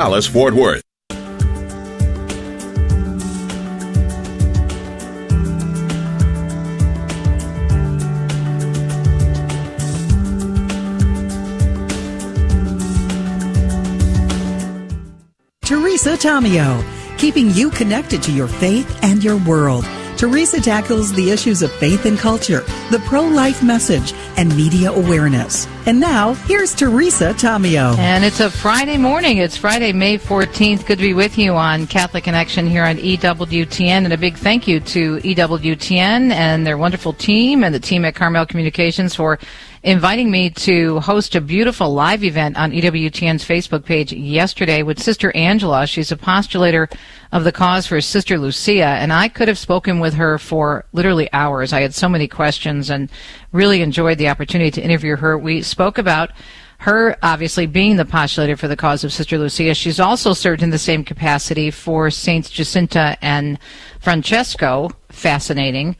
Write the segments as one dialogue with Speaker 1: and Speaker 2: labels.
Speaker 1: Dallas Fort Worth.
Speaker 2: Teresa Tomeo, keeping you connected to your faith and your world. Teresa tackles the issues of faith and culture, the pro life message, and media awareness. And now, here's Teresa Tomeo.
Speaker 3: And it's a Friday morning. It's Friday, May 14th. Good to be with you on Catholic Connection here on EWTN. And a big thank you to EWTN and their wonderful team and the team at Carmel Communications for inviting me to host a beautiful live event on EWTN's Facebook page yesterday with Sister Angela. She's a postulator of the cause for Sister Lucia, and I could have spoken with her for literally hours. I had so many questions and really enjoyed the opportunity to interview her. We spoke about her obviously being the postulator for the cause of Sister Lucia. She's also served in the same capacity for Saints Jacinta and Francesco. Fascinating.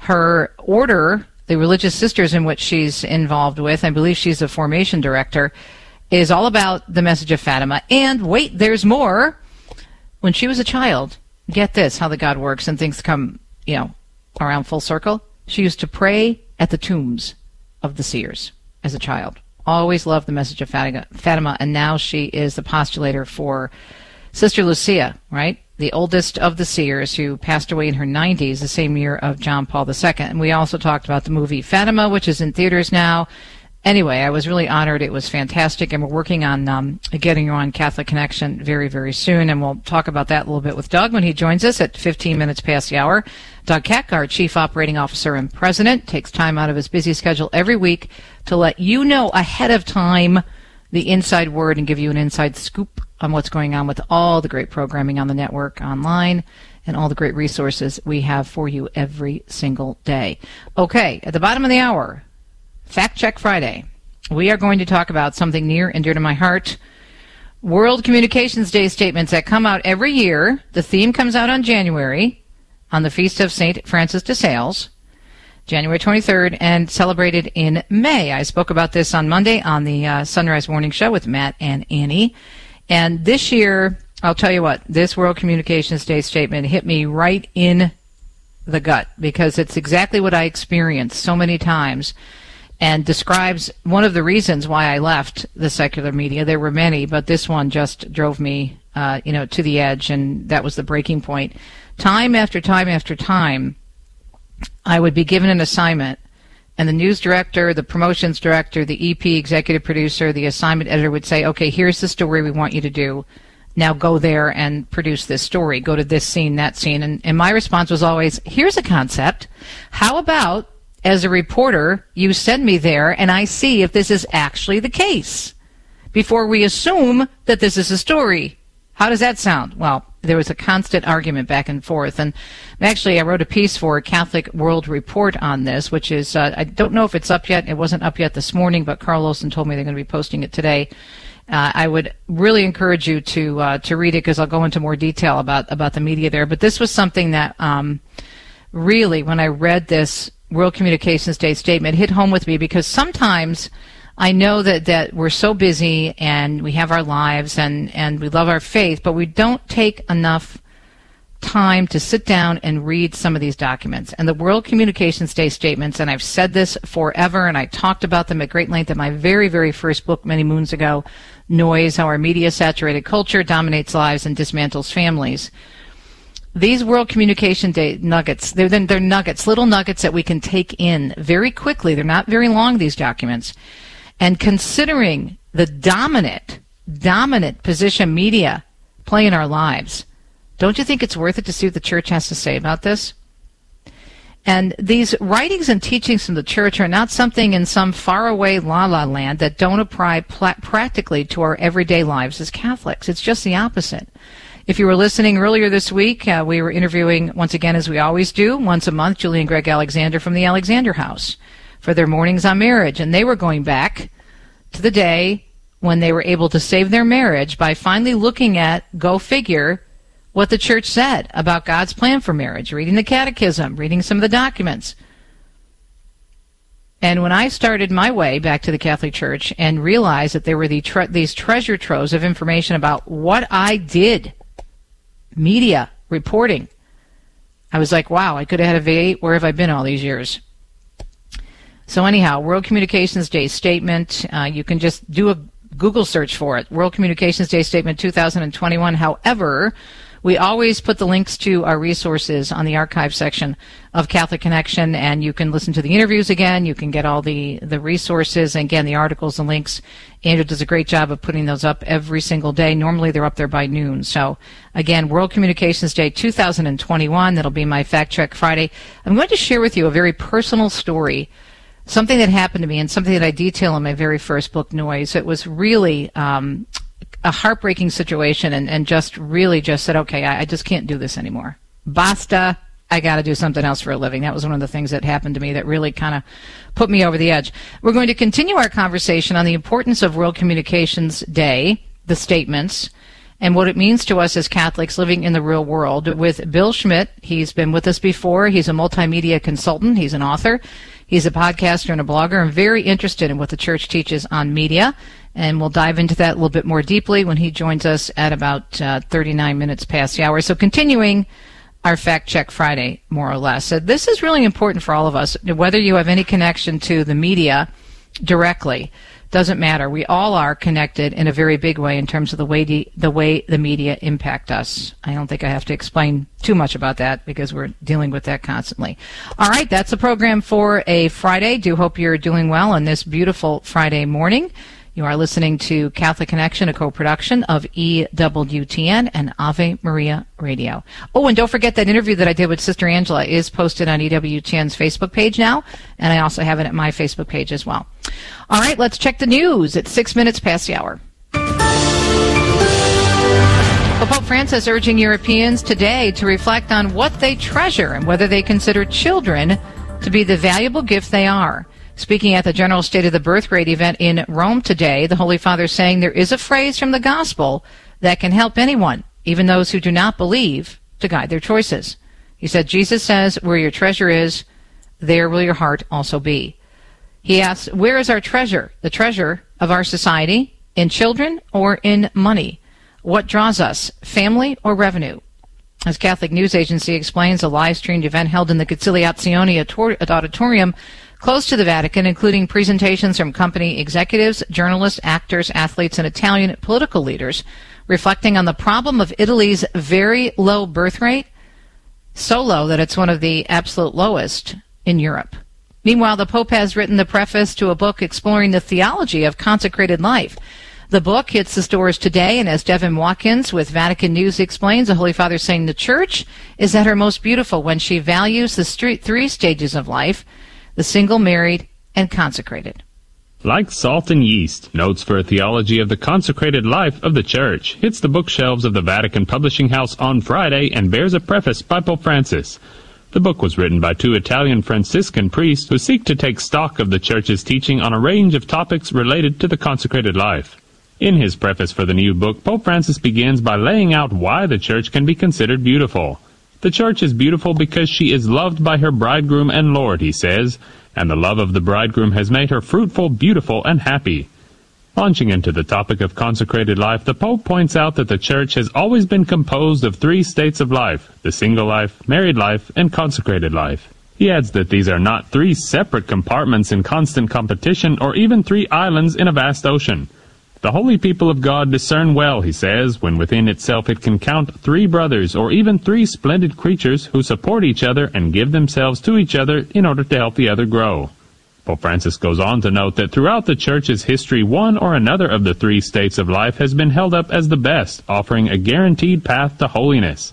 Speaker 3: Her order the religious sisters in which she's involved with, I believe she's a formation director, is all about the message of Fatima. And wait, there's more. When she was a child, get this, how the God works and things come, you know, around full circle. She used to pray at the tombs of the seers as a child. Always loved the message of Fatima, and now she is the postulator for Sister Lucia, right? The oldest of the seers, who passed away in her 90s, the same year of John Paul II. And we also talked about the movie Fatima, which is in theaters now. Anyway, I was really honored. It was fantastic, and we're working on um, getting you on Catholic Connection very, very soon. And we'll talk about that a little bit with Doug when he joins us at 15 minutes past the hour. Doug Keck, our Chief Operating Officer and President, takes time out of his busy schedule every week to let you know ahead of time the inside word and give you an inside scoop on what's going on with all the great programming on the network online and all the great resources we have for you every single day. Okay, at the bottom of the hour, Fact Check Friday. We are going to talk about something near and dear to my heart. World Communications Day statements that come out every year. The theme comes out on January on the feast of St. Francis de Sales. January 23rd, and celebrated in May. I spoke about this on Monday on the uh, Sunrise Morning Show with Matt and Annie. And this year, I'll tell you what, this World Communications Day statement hit me right in the gut because it's exactly what I experienced so many times and describes one of the reasons why I left the secular media. There were many, but this one just drove me, uh, you know, to the edge, and that was the breaking point. Time after time after time, I would be given an assignment, and the news director, the promotions director, the EP, executive producer, the assignment editor would say, okay, here's the story we want you to do. Now go there and produce this story. Go to this scene, that scene. And, and my response was always, here's a concept. How about, as a reporter, you send me there and I see if this is actually the case before we assume that this is a story. How does that sound? Well, there was a constant argument back and forth. And actually, I wrote a piece for Catholic World Report on this, which is, uh, I don't know if it's up yet. It wasn't up yet this morning, but Carl Olson told me they're going to be posting it today. Uh, I would really encourage you to uh, to read it because I'll go into more detail about about the media there. But this was something that um, really, when I read this World Communications Day statement, hit home with me because sometimes I know that, that we're so busy and we have our lives and, and we love our faith, but we don't take enough time to sit down and read some of these documents. And the World Communications Day statements, and I've said this forever, and I talked about them at great length in my very, very first book many moons ago, Noise, How Our Media Saturated Culture Dominates Lives and Dismantles Families. These World Communication Day nuggets, they're, they're nuggets, little nuggets that we can take in very quickly. They're not very long, these documents. And considering the dominant, dominant position media play in our lives, don't you think it's worth it to see what the church has to say about this? And these writings and teachings from the church are not something in some faraway la la land that don't apply pl- practically to our everyday lives as Catholics. It's just the opposite. If you were listening earlier this week, uh, we were interviewing, once again, as we always do, once a month, Julie and Greg Alexander from the Alexander House for their mornings on marriage. And they were going back to the day when they were able to save their marriage by finally looking at, go figure, what the church said about God's plan for marriage, reading the catechism, reading some of the documents. And when I started my way back to the Catholic Church and realized that there were the tre- these treasure troves of information about what I did, media, reporting, I was like, wow, I could have had a V8. Where have I been all these years? So anyhow, World Communications Day statement. Uh, you can just do a Google search for it. World Communications Day statement 2021. However, we always put the links to our resources on the archive section of Catholic Connection, and you can listen to the interviews again. You can get all the, the resources, and again, the articles and links. Andrew does a great job of putting those up every single day. Normally, they're up there by noon. So, again, World Communications Day 2021. That'll be my Fact Check Friday. I'm going to share with you a very personal story something that happened to me and something that I detail in my very first book, Noise. It was really um, a heartbreaking situation and, and just really just said, okay, I, I just can't do this anymore. Basta. I got to do something else for a living. That was one of the things that happened to me that really kind of put me over the edge. We're going to continue our conversation on the importance of World Communications Day, the statements, and what it means to us as Catholics living in the real world with Bill Schmidt. He's been with us before. He's a multimedia consultant. He's an author. He's a podcaster and a blogger and very interested in what the church teaches on media. And we'll dive into that a little bit more deeply when he joins us at about uh, 39 minutes past the hour. So continuing our Fact Check Friday, more or less. So this is really important for all of us, whether you have any connection to the media directly doesn't matter. We all are connected in a very big way in terms of the way the, the way the media impact us. I don't think I have to explain too much about that because we're dealing with that constantly. All right, that's the program for a Friday. Do hope you're doing well on this beautiful Friday morning. You are listening to Catholic Connection, a co-production of EWTN and Ave Maria Radio. Oh, and don't forget that interview that I did with Sister Angela is posted on EWTN's Facebook page now, and I also have it at my Facebook page as well. All right, let's check the news. It's six minutes past the hour. Well, Pope Francis urging Europeans today to reflect on what they treasure and whether they consider children to be the valuable gift they are. Speaking at the General State of the Birth Rate event in Rome today, the Holy Father saying there is a phrase from the Gospel that can help anyone, even those who do not believe, to guide their choices. He said, Jesus says, where your treasure is, there will your heart also be. He asks, where is our treasure? The treasure of our society? In children or in money? What draws us? Family or revenue? As Catholic News Agency explains, a live streamed event held in the Conciliazione Auditorium close to the Vatican, including presentations from company executives, journalists, actors, athletes, and Italian political leaders, reflecting on the problem of Italy's very low birth rate, so low that it's one of the absolute lowest in Europe. Meanwhile, the Pope has written the preface to a book exploring the theology of consecrated life. The book hits the stores today, and as Devin Watkins with Vatican News explains, the Holy Father saying the Church is at her most beautiful when she values the three stages of life the single, married, and consecrated.
Speaker 1: Like salt and yeast, Notes for a Theology of the Consecrated Life of the Church hits the bookshelves of the Vatican Publishing House on Friday and bears a preface by Pope Francis. The book was written by two Italian Franciscan priests who seek to take stock of the Church's teaching on a range of topics related to the consecrated life. In his preface for the new book, Pope Francis begins by laying out why the Church can be considered beautiful. The church is beautiful because she is loved by her bridegroom and Lord, he says, and the love of the bridegroom has made her fruitful, beautiful, and happy. Launching into the topic of consecrated life, the Pope points out that the Church has always been composed of three states of life, the single life, married life, and consecrated life. He adds that these are not three separate compartments in constant competition or even three islands in a vast ocean. The holy people of God discern well, he says, when within itself it can count three brothers or even three splendid creatures who support each other and give themselves to each other in order to help the other grow. Pope Francis goes on to note that throughout the Church's history, one or another of the three states of life has been held up as the best, offering a guaranteed path to holiness.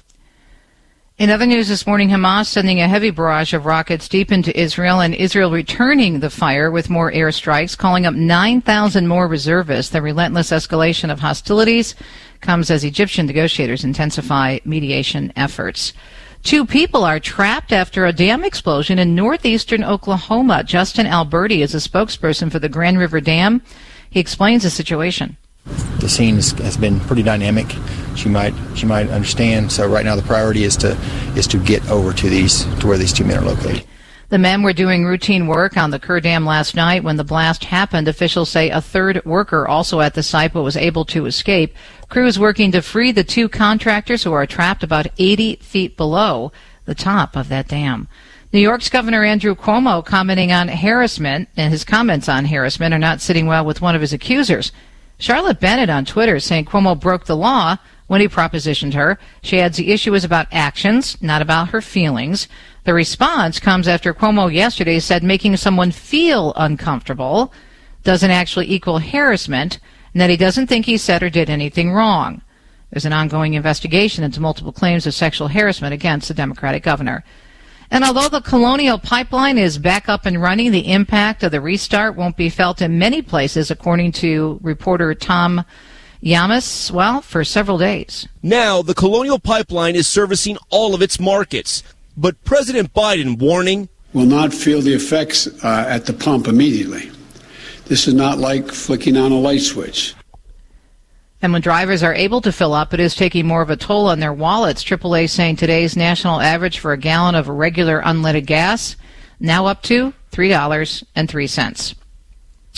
Speaker 3: In other news this morning, Hamas sending a heavy barrage of rockets deep into Israel and Israel returning the fire with more airstrikes, calling up 9,000 more reservists. The relentless escalation of hostilities comes as Egyptian negotiators intensify mediation efforts. Two people are trapped after a dam explosion in northeastern Oklahoma. Justin Alberty is a spokesperson for the Grand River Dam. He explains the situation
Speaker 4: the scene has been pretty dynamic. She might she might understand. So right now the priority is to is to get over to these to where these two men are located.
Speaker 3: The men were doing routine work on the Kerr Dam last night when the blast happened. Officials say a third worker also at the site but was able to escape. Crews working to free the two contractors who are trapped about 80 feet below the top of that dam. New York's Governor Andrew Cuomo commenting on harassment, and his comments on harassment are not sitting well with one of his accusers. Charlotte Bennett on Twitter saying Cuomo broke the law when he propositioned her. She adds the issue is about actions, not about her feelings. The response comes after Cuomo yesterday said making someone feel uncomfortable doesn't actually equal harassment, and that he doesn't think he said or did anything wrong. There's an ongoing investigation into multiple claims of sexual harassment against the Democratic governor. And although the Colonial Pipeline is back up and running, the impact of the restart won't be felt in many places, according to reporter Tom Llamas, well, for several days.
Speaker 5: Now, the Colonial Pipeline is servicing all of its markets. But President Biden warning
Speaker 6: will not feel the effects uh, at the pump immediately. This is not like flicking on a light switch.
Speaker 3: And when drivers are able to fill up, it is taking more of a toll on their wallets. AAA saying today's national average for a gallon of regular unleaded gas now up to $3.03.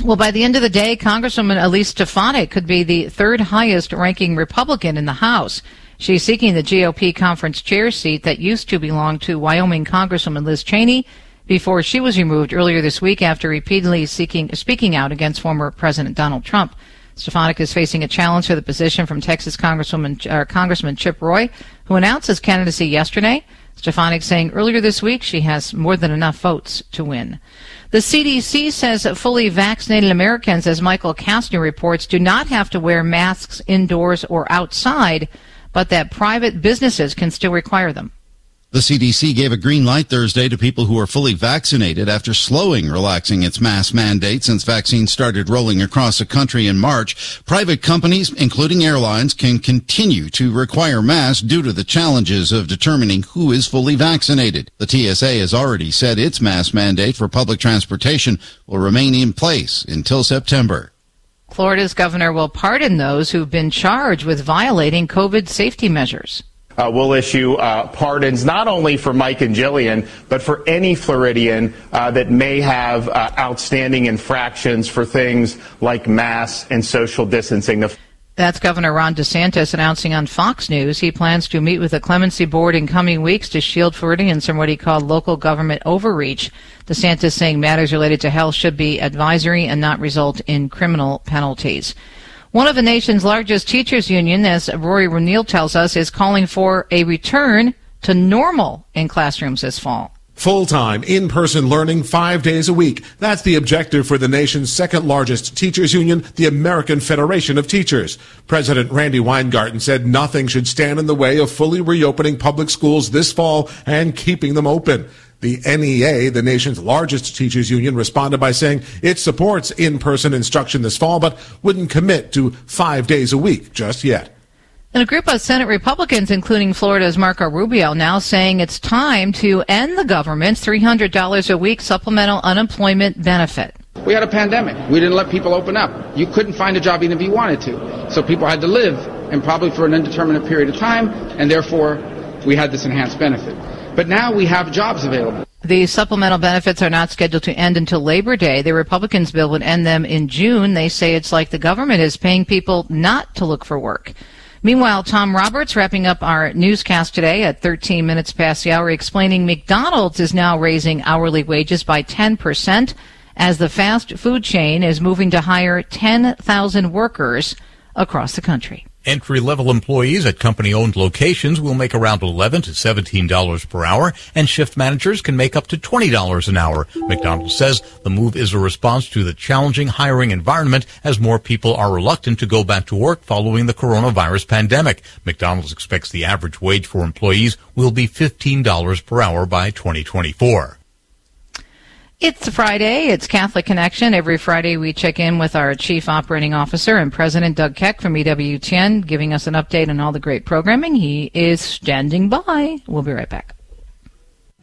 Speaker 3: Well, by the end of the day, Congresswoman Elise Stefanik could be the third highest ranking Republican in the House. She's seeking the GOP conference chair seat that used to belong to Wyoming Congresswoman Liz Cheney before she was removed earlier this week after repeatedly seeking, speaking out against former President Donald Trump. Stefanik is facing a challenge for the position from Texas Congresswoman, uh, Congressman Chip Roy, who announced his candidacy yesterday. Stefanik saying earlier this week she has more than enough votes to win. The CDC says that fully vaccinated Americans, as Michael Kastner reports, do not have to wear masks indoors or outside, but that private businesses can still require them.
Speaker 7: The CDC gave a green light Thursday to people who are fully vaccinated after slowing relaxing its mask mandate since vaccines started rolling across the country in March. Private companies, including airlines, can continue to require masks due to the challenges of determining who is fully vaccinated. The TSA has already said its mask mandate for public transportation will remain in place until September.
Speaker 3: Florida's governor will pardon those who've been charged with violating COVID safety measures
Speaker 8: uh, we'll issue uh, pardons not only for Mike and Jillian, but for any Floridian uh, that may have uh, outstanding infractions for things like masks and social distancing.
Speaker 3: That's Governor Ron DeSantis announcing on Fox News he plans to meet with the clemency board in coming weeks to shield Floridians from what he called local government overreach. DeSantis saying matters related to health should be advisory and not result in criminal penalties. One of the nation's largest teachers union, as Rory O'Neill tells us, is calling for a return to normal in classrooms this fall.
Speaker 9: Full time, in person learning five days a week. That's the objective for the nation's second largest teachers union, the American Federation of Teachers. President Randi Weingarten said nothing should stand in the way of fully reopening public schools this fall and keeping them open. The NEA, the nation's largest teachers union, responded by saying it supports in-person instruction this fall, but wouldn't commit to five days a week just yet.
Speaker 3: And a group of Senate Republicans, including Florida's Marco Rubio, now saying it's time to end the government's $300 a week supplemental unemployment benefit.
Speaker 10: We had a pandemic. We didn't let people open up. You couldn't find a job even if you wanted to. So people had to live, and probably for an indeterminate period of time, and therefore we had this enhanced benefit. But now we have jobs available.
Speaker 3: The supplemental benefits are not scheduled to end until Labor Day. The Republicans' bill would end them in June. They say it's like the government is paying people not to look for work. Meanwhile, Tom Roberts wrapping up our newscast today at 13 minutes past the hour, explaining McDonald's is now raising hourly wages by 10% as the fast food chain is moving to hire 10,000 workers across the country.
Speaker 11: Entry level employees at company owned locations will make around 11 to $17 per hour, and shift managers can make up to $20 an hour. McDonald's says the move is a response to the challenging hiring environment as more people are reluctant to go back to work following the coronavirus pandemic. McDonald's expects the average wage for employees will be $15 per hour by 2024.
Speaker 3: It's Friday. It's Catholic Connection. Every Friday we check in with our Chief Operating Officer and President Doug Keck from EWTN, giving us an update on all the great programming. He is standing by. We'll be right back.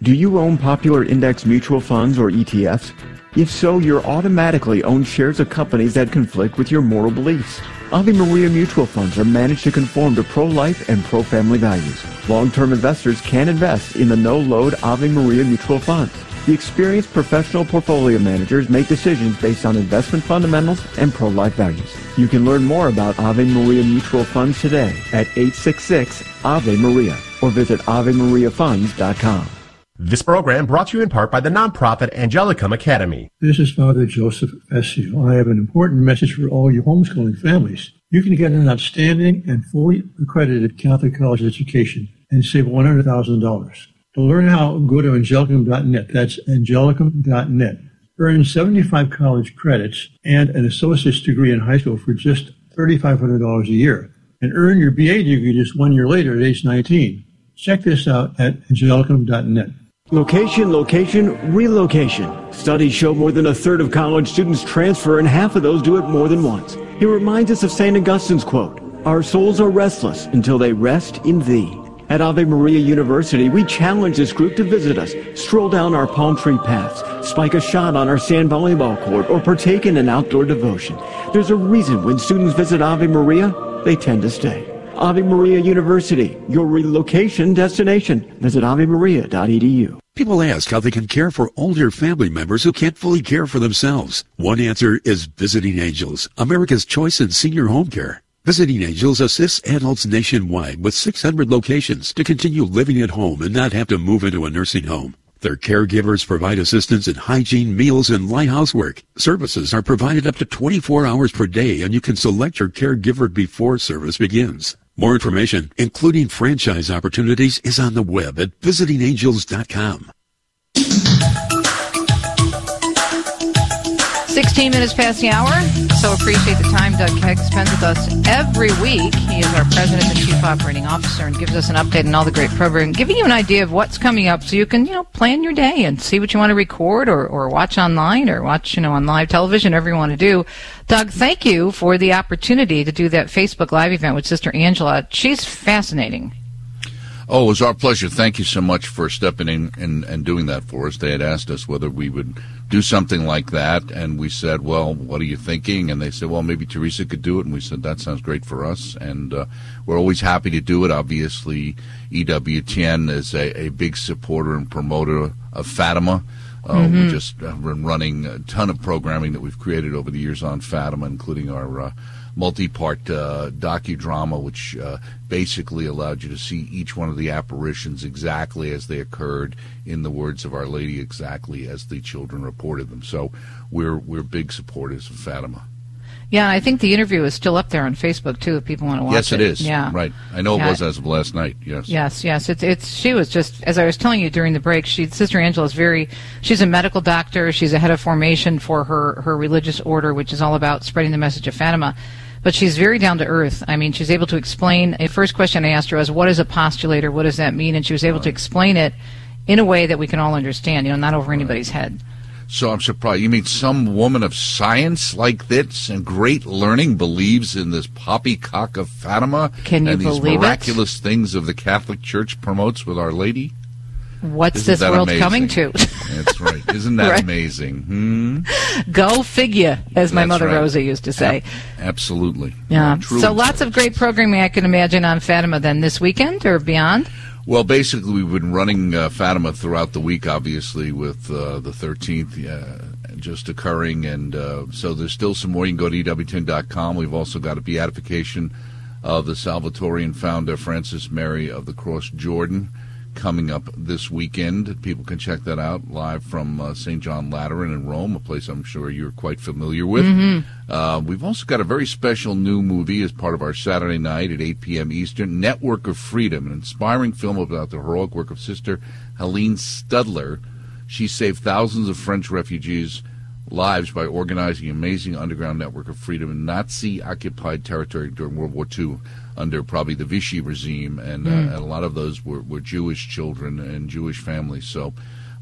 Speaker 12: Do you own popular index mutual funds or ETFs? If so, you're automatically own shares of companies that conflict with your moral beliefs. Ave Maria mutual funds are managed to conform to pro-life and pro-family values. Long-term investors can invest in the no-load Ave Maria mutual funds. The experienced professional portfolio managers make decisions based on investment fundamentals and pro-life values. You can learn more about Ave Maria Mutual Funds today at 866 Ave Maria or visit AveMariaFunds.com.
Speaker 13: This program brought to you in part by the nonprofit Angelicum Academy.
Speaker 14: This is Father Joseph Fessio. I have an important message for all you homeschooling families. You can get an outstanding and fully accredited Catholic college education and save $100,000. To learn how, go to angelicum.net. That's angelicum.net. Earn 75 college credits and an associate's degree in high school for just $3,500 a year. And earn your BA degree just one year later at age 19. Check this out at angelicum.net.
Speaker 12: Location, location, relocation. Studies show more than a third of college students transfer and half of those do it more than once. He reminds us of St. Augustine's quote, Our souls are restless until they rest in thee. At Ave Maria University, we challenge this group to visit us, stroll down our palm tree paths, spike a shot on our sand volleyball court, or partake in an outdoor devotion. There's a reason when students visit Ave Maria, they tend to stay. Ave Maria University, your relocation destination. Visit avemaria.edu.
Speaker 15: People ask how they can care for older family members who can't fully care for themselves. One answer is Visiting Angels, America's choice in senior home care. Visiting Angels assists adults nationwide with 600 locations to continue living at home and not have to move into a nursing home. Their caregivers provide assistance in hygiene, meals, and light housework. Services are provided up to 24 hours per day, and you can select your caregiver before service begins. More information, including franchise opportunities, is on the web at visitingangels.com.
Speaker 3: 16 minutes past the hour. So appreciate the time Doug Keck spends with us every week. He is our president and chief operating officer and gives us an update on all the great programming, giving you an idea of what's coming up so you can, you know, plan your day and see what you want to record or, or watch online or watch, you know, on live television, whatever you want to do. Doug, thank you for the opportunity to do that Facebook Live event with Sister Angela. She's fascinating.
Speaker 16: Oh, it was our pleasure. Thank you so much for stepping in and, and doing that for us. They had asked us whether we would do something like that, and we said, "Well, what are you thinking?" And they said, "Well, maybe Teresa could do it." And we said, "That sounds great for us." And uh, we're always happy to do it. Obviously, EWTN is a, a big supporter and promoter of Fatima. Uh,
Speaker 17: Mhm.
Speaker 16: We just have been running a ton of programming that we've created over the years on Fatima, including our uh, multi-part uh, docudrama, which uh, basically allowed you to see each one of the apparitions exactly as they occurred, in the words of Our Lady, exactly as the children reported them. So we're we're big supporters of Fatima.
Speaker 3: Yeah, I think the interview is still up there on Facebook too if people want to watch it.
Speaker 16: yes, it is.
Speaker 3: Yeah.
Speaker 16: Right. I know
Speaker 3: Yeah.
Speaker 16: it was as of last night. Yes.
Speaker 3: Yes, yes. It's it's she was just as I was telling you during the break. She Sister Angela is very. She's a medical doctor. She's a head of formation for her her religious order, which is all about spreading the message of Fatima. But she's very down to earth. I mean, she's able to explain. A first question I asked her was, "What is a postulator? What does that mean?" And she was able to explain it in a way that we can all understand. You know, not over anybody's head.
Speaker 16: So I'm surprised. You mean some woman of science like this and great learning believes in this poppycock of Fatima
Speaker 3: Can you
Speaker 16: and these
Speaker 3: believe it?
Speaker 16: miraculous things of the Catholic Church promotes with Our Lady?
Speaker 3: What's
Speaker 16: Isn't
Speaker 3: this world
Speaker 16: amazing?
Speaker 3: coming to?
Speaker 16: That's right. Isn't that
Speaker 3: Right.
Speaker 16: amazing? Hmm?
Speaker 3: Go figure, as my
Speaker 16: That's
Speaker 3: mother
Speaker 16: right.
Speaker 3: Rosa used to say.
Speaker 16: Ab- absolutely.
Speaker 3: Yeah.
Speaker 16: Truly
Speaker 3: So lots of great programming I can imagine on Fatima then this weekend or beyond.
Speaker 16: Well, basically, we've been running uh, Fatima throughout the week, obviously, with uh, the 13th uh, just occurring. And uh, so there's still some more. You can go to EWTN.com. We've also got a beatification of the Salvatorian founder, Francis Mary of the Cross Jordan, coming up this weekend. People can check that out live from uh, St. John Lateran in Rome, a place I'm sure you're quite familiar with.
Speaker 17: Mhm.
Speaker 16: Uh, we've also got a very special new movie as part of our Saturday night at 8 p.m. Eastern, Network of Freedom, an inspiring film about the heroic work of Sister Helene Studler. She saved thousands of French refugees' lives by organizing an amazing underground network of freedom in Nazi-occupied territory during World War II under probably the Vichy regime, and, uh,
Speaker 17: Mm.
Speaker 16: and a lot of those were, were Jewish children and Jewish families. So,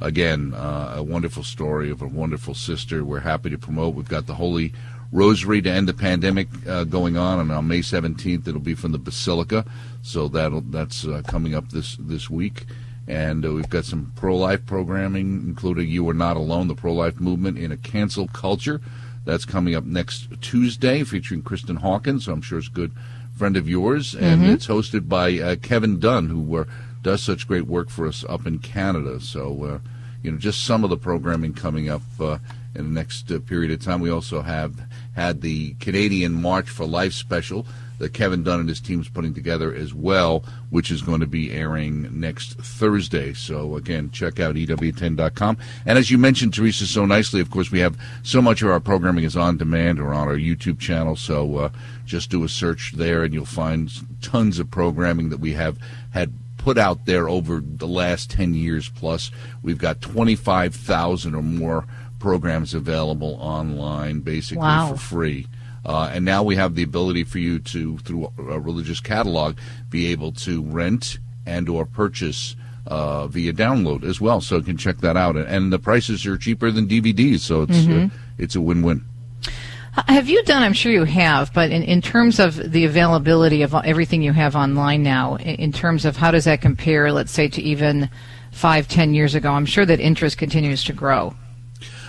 Speaker 16: again, uh, a wonderful story of a wonderful sister. We're happy to promote. We've got the Holy Rosary to end the pandemic uh, going on, and on May 17th it'll be from the Basilica. So that'll that's uh, coming up this this week. And uh, we've got some pro-life programming, including "You Are Not Alone," the pro-life movement in a cancel culture. That's coming up next Tuesday, featuring Kristan Hawkins. who I'm sure is a good friend of yours, and
Speaker 17: Mhm.
Speaker 16: it's hosted by uh, Kevin Dunn, who uh, does such great work for us up in Canada. So uh, you know, just some of the programming coming up uh, in the next uh, period of time. We also have had the Canadian March for Life special that Kevin Dunn and his team is putting together as well, which is going to be airing next Thursday. So again, check out EWTN.com. And as you mentioned, Teresa, so nicely, of course, we have so much of our programming is on demand or on our YouTube channel. So uh, just do a search there and you'll find tons of programming that we have had put out there over the last 10 years plus. We've got 25,000 or more programs available online basically
Speaker 3: Wow.
Speaker 16: for free. Uh, and now we have the ability for you to, through a religious catalog, be able to rent and or purchase uh, via download as well. So you can check that out. And the prices are cheaper than DVDs, so it's uh,
Speaker 3: Mhm.
Speaker 16: it's a win-win.
Speaker 3: Have you done? I'm sure you have, but in, in terms of the availability of everything you have online now, in, in terms of how does that compare, let's say, to even five, ten years ago? I'm sure that interest continues to grow.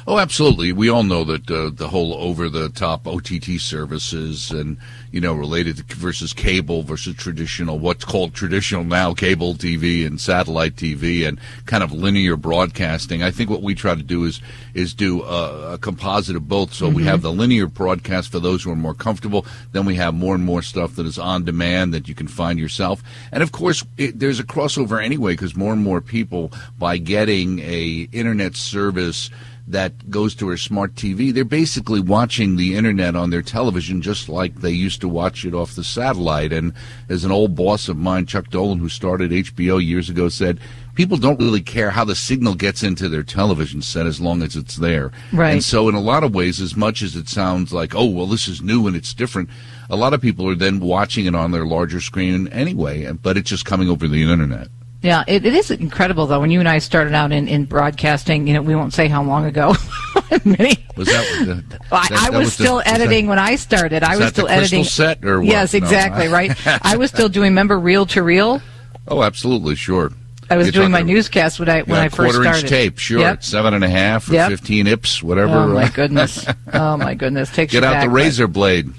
Speaker 16: Oh, absolutely. We all know that uh, the whole over-the-top OTT services and you know related to versus cable versus traditional, what's called traditional now, cable TV and satellite TV and kind of linear broadcasting. I think what we try to do is is do a, a composite of both. So we
Speaker 17: Mhm.
Speaker 16: have the linear broadcast for those who are more comfortable. Then we have more and more stuff that is on demand that you can find yourself. And of course, it, there's a crossover anyway because more and more people, by getting a internet service that goes to a smart TV, they're basically watching the internet on their television just like they used to watch it off the satellite. And as an old boss of mine, Chuck Dolan, who started HBO years ago, said, people don't really care how the signal gets into their television set as long as it's there.
Speaker 3: Right.
Speaker 16: And so in a lot of ways, as much as it sounds like, oh, well, this is new and it's different, a lot of people are then watching it on their larger screen anyway, but it's just coming over the internet.
Speaker 3: Yeah, it, it is incredible though. When you and I started out in, in broadcasting, you know, we won't say how long ago. Many.
Speaker 16: Was that, the,
Speaker 3: I,
Speaker 16: that-
Speaker 3: I
Speaker 16: that
Speaker 3: was
Speaker 16: the-
Speaker 3: still
Speaker 16: was that-
Speaker 3: editing when I started. I
Speaker 16: was
Speaker 3: was
Speaker 16: the
Speaker 3: still
Speaker 16: crystal
Speaker 3: editing.
Speaker 16: set or what?
Speaker 3: Yes,
Speaker 16: No,
Speaker 3: exactly.
Speaker 16: I-
Speaker 3: right. I was still doing. Remember reel to reel?
Speaker 16: Oh, absolutely, sure.
Speaker 3: I was
Speaker 16: You're
Speaker 3: doing my newscast when I when I first
Speaker 16: quarter
Speaker 3: started.
Speaker 16: Quarter inch tape, sure,
Speaker 3: Yep.
Speaker 16: seven and a half or
Speaker 3: Yep.
Speaker 16: fifteen ips, whatever.
Speaker 3: Oh my goodness! Oh my goodness! Takes
Speaker 16: Get out
Speaker 3: back,
Speaker 16: the razor blade.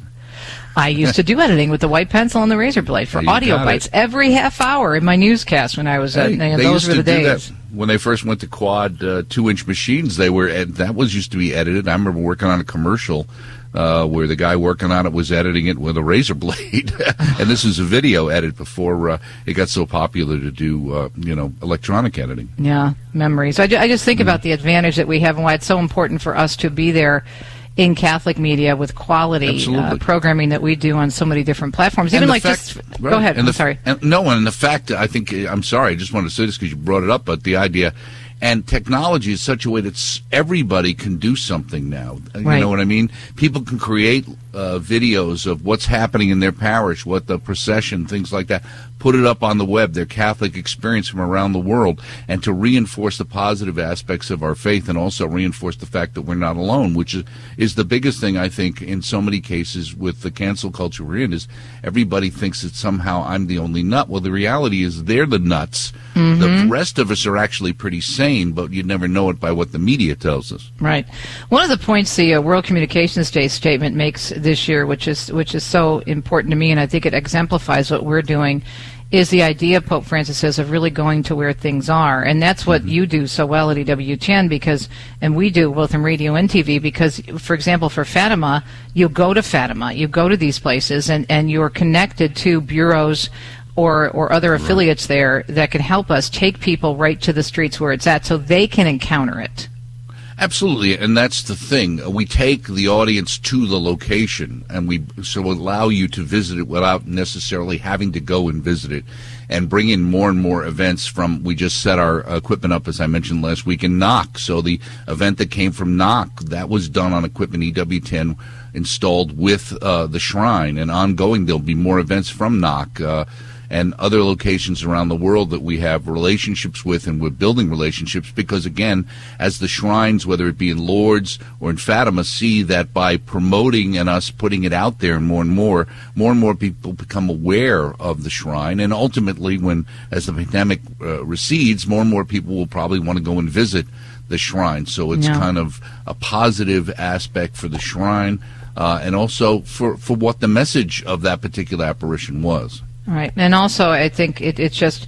Speaker 3: I used to do editing with the white pencil and the razor blade for
Speaker 16: Yeah,
Speaker 3: audio bites
Speaker 16: it.
Speaker 3: every half hour in my newscast when I was. Uh,
Speaker 16: Hey,
Speaker 3: you know,
Speaker 16: they
Speaker 3: those
Speaker 16: used
Speaker 3: were
Speaker 16: to
Speaker 3: the
Speaker 16: do
Speaker 3: days.
Speaker 16: that when they first went to quad uh, two-inch machines. They were ed- that was used to be edited. I remember working on a commercial uh, where the guy working on it was editing it with a razor blade, and this is a video edit before uh, it got so popular to do uh, you know electronic editing.
Speaker 3: Yeah, memories. I, ju- I just think
Speaker 16: Mm-hmm.
Speaker 3: about the advantage that we have and why it's so important for us to be there in Catholic media with quality uh, programming that we do on so many different platforms. Even like
Speaker 16: fact-
Speaker 3: just
Speaker 16: right.
Speaker 3: go ahead.
Speaker 16: And
Speaker 3: I'm
Speaker 16: the,
Speaker 3: sorry.
Speaker 16: And no, and the fact I think I'm sorry. I just wanted to say this because you brought it up, but the idea and technology is such a way that everybody can do something now. You
Speaker 3: Right.
Speaker 16: know what I mean? People can create uh, videos of what's happening in their parish, what the procession, things like that. Put it up on the web, their Catholic experience from around the world, and to reinforce the positive aspects of our faith, and also reinforce the fact that we're not alone, which is is the biggest thing I think in so many cases with the cancel culture we're in. Is everybody thinks that somehow I'm the only nut? Well, the reality is they're the nuts. The
Speaker 3: Mhm.
Speaker 16: rest of us are actually pretty sane, but you'd never know it by what the media tells us.
Speaker 3: Right. One of the points the uh, World Communications Day statement makes this year, which is which is so important to me, and I think it exemplifies what we're doing, is the idea Pope Francis says of really going to where things are, and that's what mm-hmm. you do so well at EWTN because, and we do both in radio and TV because, for example, for Fatima, you go to Fatima, you go to these places, and and you're connected to bureaus or, or other affiliates there that can help us take people right to the streets where it's at so they can encounter it.
Speaker 16: Absolutely, and that's the thing. We take the audience to the location, and we so allow you to visit it without necessarily having to go and visit it, and bring in more and more events. From we just set our equipment up, as I mentioned last week, in Knock. So the event that came from Knock that was done on equipment EWTN installed with uh, the shrine, and ongoing there'll be more events from Knock. Uh, and other locations around the world that we have relationships with and we're building relationships because again as the shrines whether it be in Lourdes or in Fatima see that by promoting and us putting it out there more and more more and more people become aware of the shrine and ultimately when as the pandemic uh, recedes more and more people will probably want to go and visit the shrine so it's
Speaker 3: Yeah.
Speaker 16: kind of a positive aspect for the shrine uh, and also for, for what the message of that particular apparition was.
Speaker 3: Right, and also I think it, it's just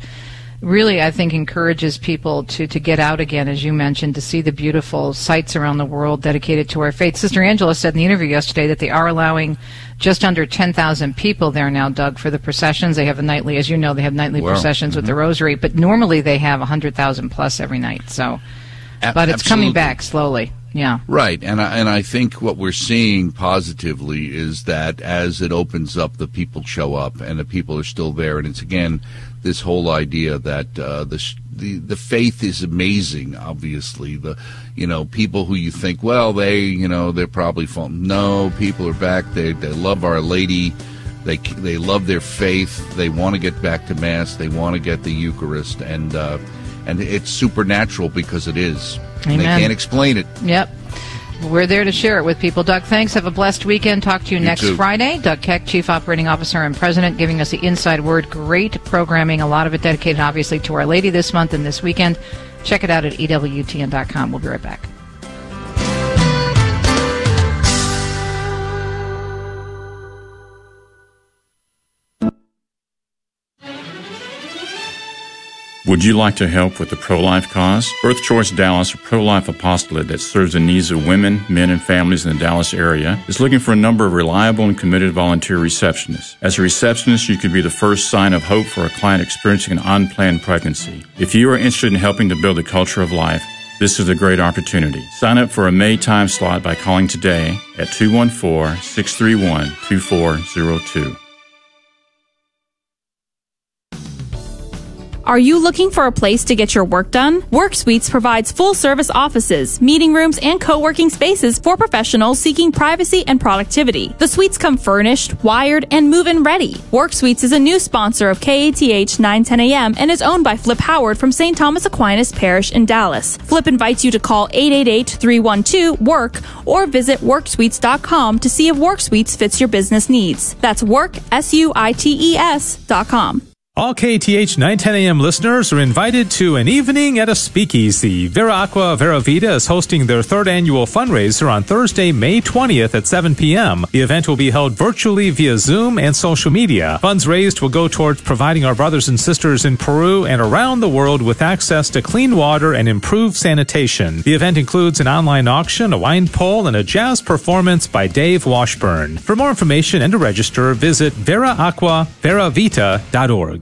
Speaker 3: really, I think, encourages people to, to get out again, as you mentioned, to see the beautiful sites around the world dedicated to our faith. Sister Angela said in the interview yesterday that they are allowing just under 10,000 people there now, Doug, for the processions. They have a nightly, as you know, they have nightly
Speaker 16: Wow.
Speaker 3: processions with the
Speaker 16: Mhm.
Speaker 3: rosary, but normally they have 100,000 plus every night. So,
Speaker 16: A-
Speaker 3: but it's coming back slowly. Yeah.
Speaker 16: Right, and I, and I think what we're seeing positively is that as it opens up, the people show up, and the people are still there, and it's again this whole idea that uh, the the the faith is amazing. Obviously, the you know people who you think, well, they you know they're probably falling. No, people are back. They they love Our Lady. They they love their faith. They want to get back to mass. They want to get the Eucharist, and uh, and it's supernatural because it is. And they can't explain it.
Speaker 3: Yep. We're there to share it with people. Doug, thanks. Have a blessed weekend. Talk to you,
Speaker 16: You
Speaker 3: next
Speaker 16: too.
Speaker 3: Friday. Doug Keck, Chief Operating Officer and President, giving us the inside word. Great programming. A lot of it dedicated, obviously, to Our Lady this month and this weekend. Check it out at EWTN.com. We'll be right back.
Speaker 17: Would you like to help with the pro life cause? Birth Choice Dallas, a pro life apostolate that serves the needs of women, men, and families in the Dallas area, is looking for a number of reliable and committed volunteer receptionists. As a receptionist, you could be the first sign of hope for a client experiencing an unplanned pregnancy. If you are interested in helping to build a culture of life, this is a great opportunity. Sign up for a May time slot by calling today at 214 631 2402.
Speaker 18: Are you looking for a place to get your work done? Work Suites provides full service offices, meeting rooms, and co working spaces for professionals seeking privacy and productivity. The suites come furnished, wired, and move in ready. Work Suites is a new sponsor of KATH 910 AM and is owned by Flip Howard from St. Thomas Aquinas Parish in Dallas. Flip invites you to call 888 312 WORK or visit WorkSuites.com to see if WorkSuites fits your business needs. That's work, dot com.
Speaker 19: All KATH 910 AM listeners are invited to an evening at a speakeasy. Vera Aqua Vera Vita is hosting their third annual fundraiser on Thursday, May 20th at 7 p.m. The event will be held virtually via Zoom and social media. Funds raised will go towards providing our brothers and sisters in Peru and around the world with access to clean water and improved sanitation. The event includes an online auction, a wine poll, and a jazz performance by Dave Washburn. For more information and to register, visit veraaquaveravita.org.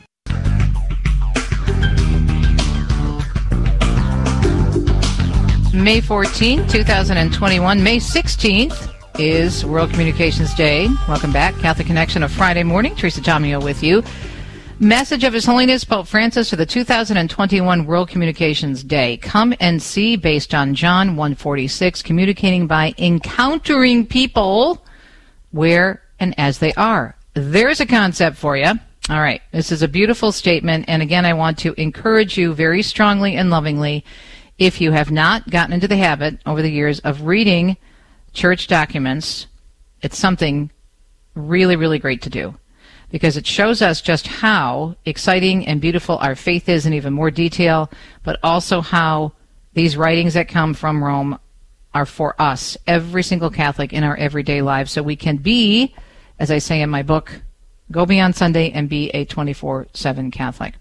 Speaker 3: May 14th, 2021. May 16th is World Communications Day. Welcome back. Catholic Connection, of Friday morning. Teresa Tomeo with you. Message of His Holiness Pope Francis for the 2021 World Communications Day. Come and see based on John 146, communicating by encountering people where and as they are. There's a concept for you. All right. This is a beautiful statement. And again, I want to encourage you very strongly and lovingly if you have not gotten into the habit over the years of reading church documents, it's something really, really great to do because it shows us just how exciting and beautiful our faith is in even more detail, but also how these writings that come from Rome are for us, every single Catholic in our everyday lives, so we can be, as I say in my book, go beyond Sunday and be a 24 7 Catholic.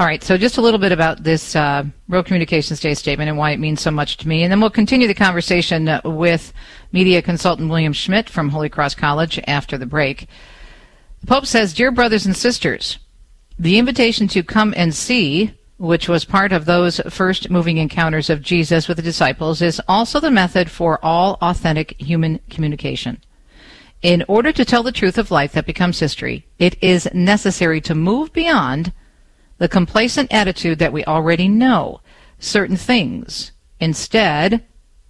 Speaker 3: All right, so just a little bit about this uh, World Communications Day statement and why it means so much to me. And then we'll continue the conversation with media consultant William Schmidt from Holy Cross College after the break. The Pope says, Dear brothers and sisters, the invitation to come and see, which was part of those first moving encounters of Jesus with the disciples, is also the method for all authentic human communication. In order to tell the truth of life that becomes history, it is necessary to move beyond the complacent attitude that we already know certain things. Instead,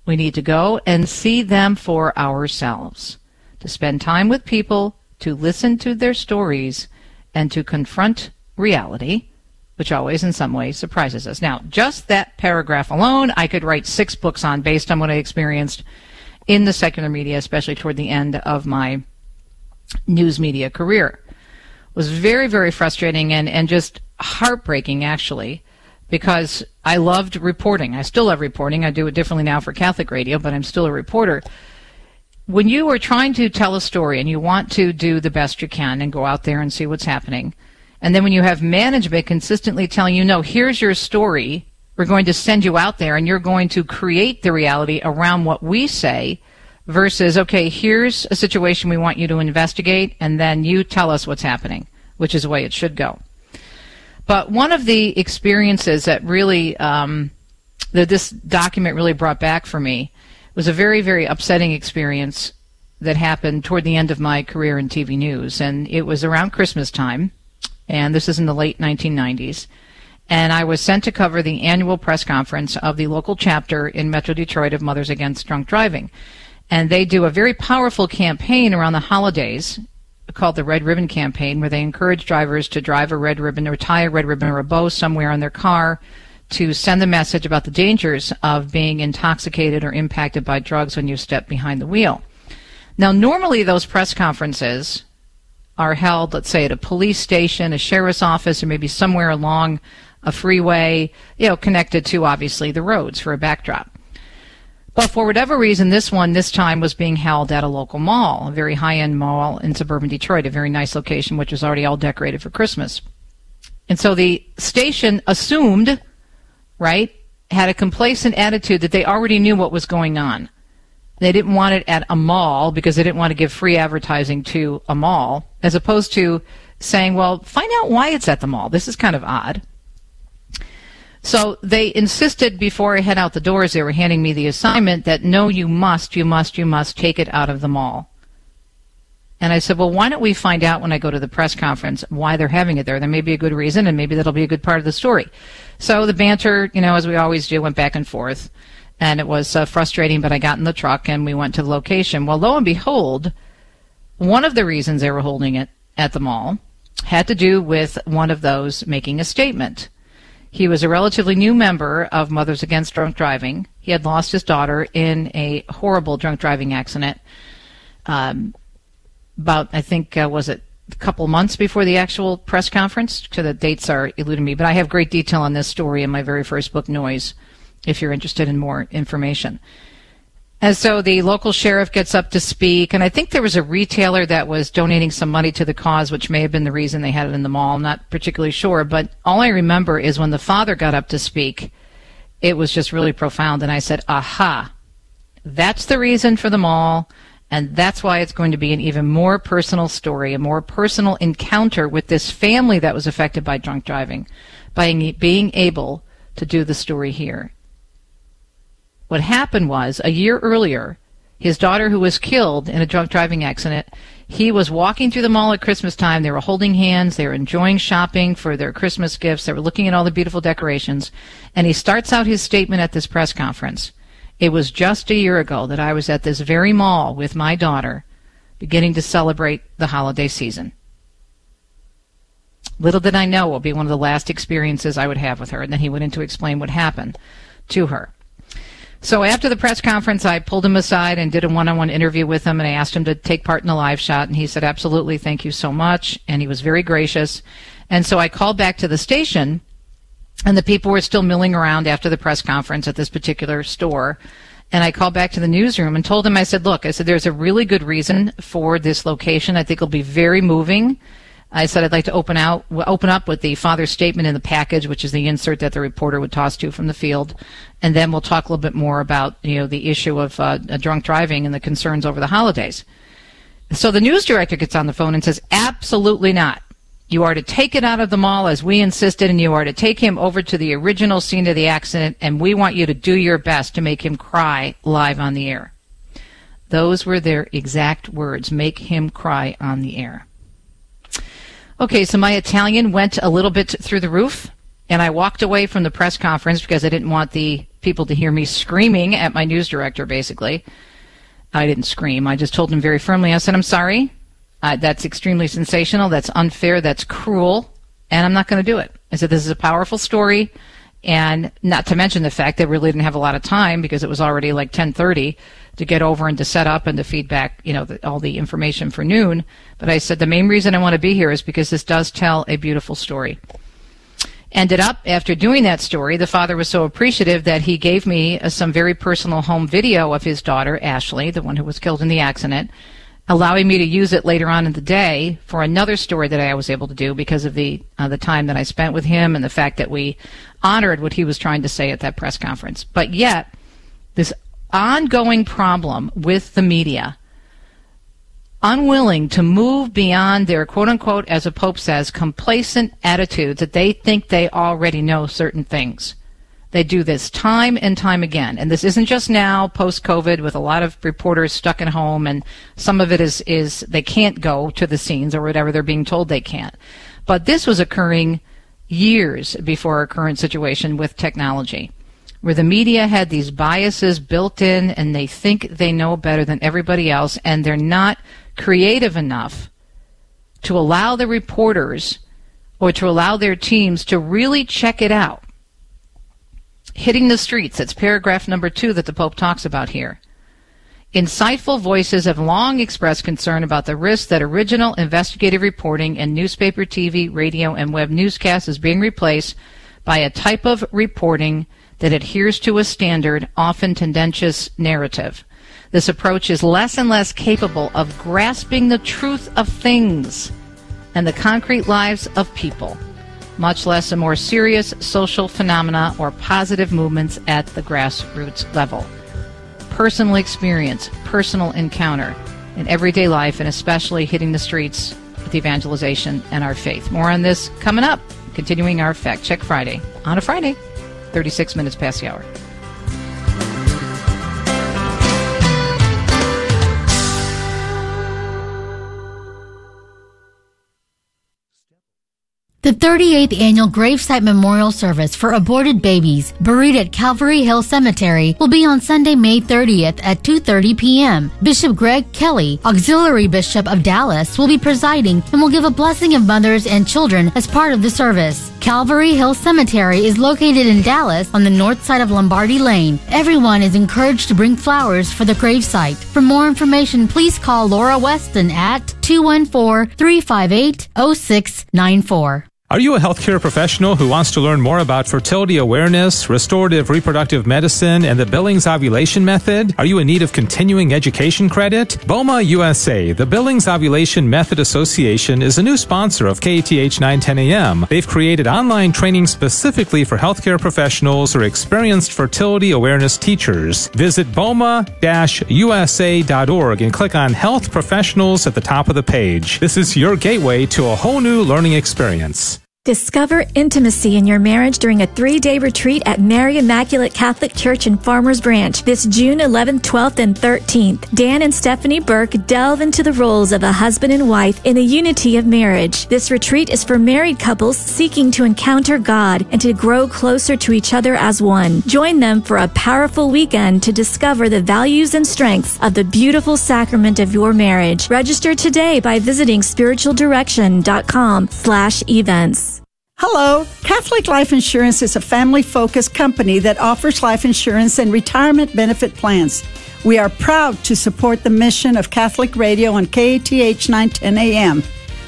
Speaker 3: we need to go and see them for ourselves, to spend time with people, to listen to their stories, and to confront reality which always in some way surprises us. Now, just that paragraph alone, I could write six books on based on what I experienced in the secular media, especially toward the end of my news media career. It was very, very frustrating and, and just heartbreaking, actually, because I loved reporting. I still love reporting. I do it differently now for Catholic radio, but I'm still a reporter. When you are trying to tell a story and you want to do the best you can and go out there and see what's happening, and then when you have management consistently telling you, no, here's your story, we're going to send you out there and you're going to create the reality around what we say versus, okay, here's a situation we want you to investigate and then you tell us what's happening, which is the way it should go. But one of the experiences that really, um, that this document really brought back for me was a very, very upsetting experience that happened toward the end of my career in TV news. And it was around Christmas time and this is in the late 1990s. And I was sent to cover the annual press conference of the local chapter in Metro Detroit of Mothers Against Drunk Driving. And they do a very powerful campaign around the holidays called the Red Ribbon Campaign, where they encourage drivers to drive a red ribbon or tie a red ribbon or a bow somewhere on their car to send the message about the dangers of being intoxicated or impacted by drugs when you step behind the wheel. Now, normally those press conferences are held, let's say, at a police station, a sheriff's office, or maybe somewhere along a freeway, you know, connected to obviously the roads for a backdrop. But for whatever reason, this one this time was being held at a local mall, a very high end mall in suburban Detroit, a very nice location, which was already all decorated for Christmas. And so the station assumed, right, had a complacent attitude that they already knew what was going on. They didn't want it at a mall because they didn't want to give free advertising to a mall, as opposed to saying, well, find out why it's at the mall. This is kind of odd. So they insisted before I head out the doors, they were handing me the assignment that no, you must, you must, you must take it out of the mall. And I said, well, why don't we find out when I go to the press conference why they're having it there? There may be a good reason, and maybe that'll be a good part of the story. So the banter, you know, as we always do, went back and forth and it was uh, frustrating. But I got in the truck and we went to the location. Well, lo and behold, one of the reasons they were holding it at the mall had to do with one of those making a statement. He was a relatively new member of Mothers Against Drunk Driving. He had lost his daughter in a horrible drunk driving accident. Um, about, I think, uh, was it a couple months before the actual press conference? So the dates are eluding me, but I have great detail on this story in my very first book, Noise if you're interested in more information. And so the local sheriff gets up to speak, and I think there was a retailer that was donating some money to the cause, which may have been the reason they had it in the mall. I'm not particularly sure, but all I remember is when the father got up to speak, it was just really profound, and I said, aha, that's the reason for the mall, and that's why it's going to be an even more personal story, a more personal encounter with this family that was affected by drunk driving, by being able to do the story here. What happened was, a year earlier, his daughter, who was killed in a drunk driving accident, he was walking through the mall at Christmas time. They were holding hands. They were enjoying shopping for their Christmas gifts. They were looking at all the beautiful decorations. And he starts out his statement at this press conference. It was just a year ago that I was at this very mall with my daughter, beginning to celebrate the holiday season. Little did I know it will be one of the last experiences I would have with her. And then he went in to explain what happened to her. So after the press conference, I pulled him aside and did a one-on-one interview with him, and I asked him to take part in the live shot, and he said, "Absolutely, thank you so much," and he was very gracious. And so I called back to the station, and the people were still milling around after the press conference at this particular store. And I called back to the newsroom and told him, I said, look, I said, there's a really good reason for this location. I think it'll be very moving. I said I'd like to open out open up with the father's statement in the package, which is the insert that the reporter would toss to from the field, and then we'll talk a little bit more about you know the issue of uh, drunk driving and the concerns over the holidays. So the news director gets on the phone and says, "Absolutely not. You are to take it out of the mall as we insisted, and you are to take him over to the original scene of the accident, and we want you to do your best to make him cry live on the air." Those were their exact words: "Make him cry on the air." Okay, so my Italian went a little bit through the roof, and I walked away from the press conference because I didn't want the people to hear me screaming at my news director, basically. I didn't scream. I just told him very firmly, I said, I'm sorry. Uh, that's extremely sensational. That's unfair. That's cruel. And I'm not going to do it. I said, this is a powerful story. And not to mention the fact that we really didn't have a lot of time because it was already like 1030 to get over and to set up and to feedback, you know, the, all the information for noon. But I said the main reason I want to be here is because this does tell a beautiful story. Ended up, after doing that story, the father was so appreciative that he gave me uh, some very personal home video of his daughter, Ashley, the one who was killed in the accident, allowing me to use it later on in the day for another story that I was able to do because of the uh, the time that I spent with him and the fact that we honored what he was trying to say at that press conference. But yet, this ongoing problem with the media unwilling to move beyond their quote unquote, as a pope says, complacent attitudes that they think they already know certain things. They do this time and time again. And this isn't just now, post COVID, with a lot of reporters stuck at home, and some of it is, is they can't go to the scenes or whatever they're being told they can't. But this was occurring years before our current situation with technology, where the media had these biases built in and they think they know better than everybody else, and they're not creative enough to allow the reporters or to allow their teams to really check it out. Hitting the streets, that's paragraph number two that the Pope talks about here. Insightful voices have long expressed concern about the risk that original investigative reporting in newspaper, TV, radio, and web newscasts is being replaced by a type of reporting that adheres to a standard, often tendentious narrative. This approach is less and less capable of grasping the truth of things and the concrete lives of people, much less a more serious social phenomena or positive movements at the grassroots level. Personal experience, personal encounter in everyday life, and especially hitting the streets with evangelization and our faith. More on this coming up, continuing our Fact Check Friday on a Friday, 36 minutes past the hour.
Speaker 20: The 38th annual gravesite memorial service for aborted babies buried at Calvary Hill Cemetery will be on Sunday, May 30th at 2:30 p.m. Bishop Greg Kelly, auxiliary bishop of Dallas, will be presiding and will give a blessing of mothers and children as part of the service. Calvary Hill Cemetery is located in Dallas on the north side of Lombardy Lane. Everyone is encouraged to bring flowers for the gravesite. For more information, please call Laura Weston at 214 358 0694.
Speaker 19: Are you a healthcare professional who wants to learn more about fertility awareness, restorative reproductive medicine, and the Billings ovulation method? Are you in need of continuing education credit? BOMA USA, the Billings Ovulation Method Association, is a new sponsor of KATH 910 AM. They've created online training specifically for healthcare professionals or experienced fertility awareness teachers. Visit boma-usa.org and click on Health Professionals at the top of the page. This is your gateway to a whole new learning experience.
Speaker 21: Discover intimacy in your marriage during a three day retreat at Mary Immaculate Catholic Church in Farmers Branch this June 11th, 12th, and 13th. Dan and Stephanie Burke delve into the roles of a husband and wife in the unity of marriage. This retreat is for married couples seeking to encounter God and to grow closer to each other as one. Join them for a powerful weekend to discover the values and strengths of the beautiful sacrament of your marriage. Register today by visiting spiritualdirection.com slash events.
Speaker 22: Hello, Catholic Life Insurance is a family focused company that offers life insurance and retirement benefit plans. We are proud to support the mission of Catholic Radio on KATH 910 AM.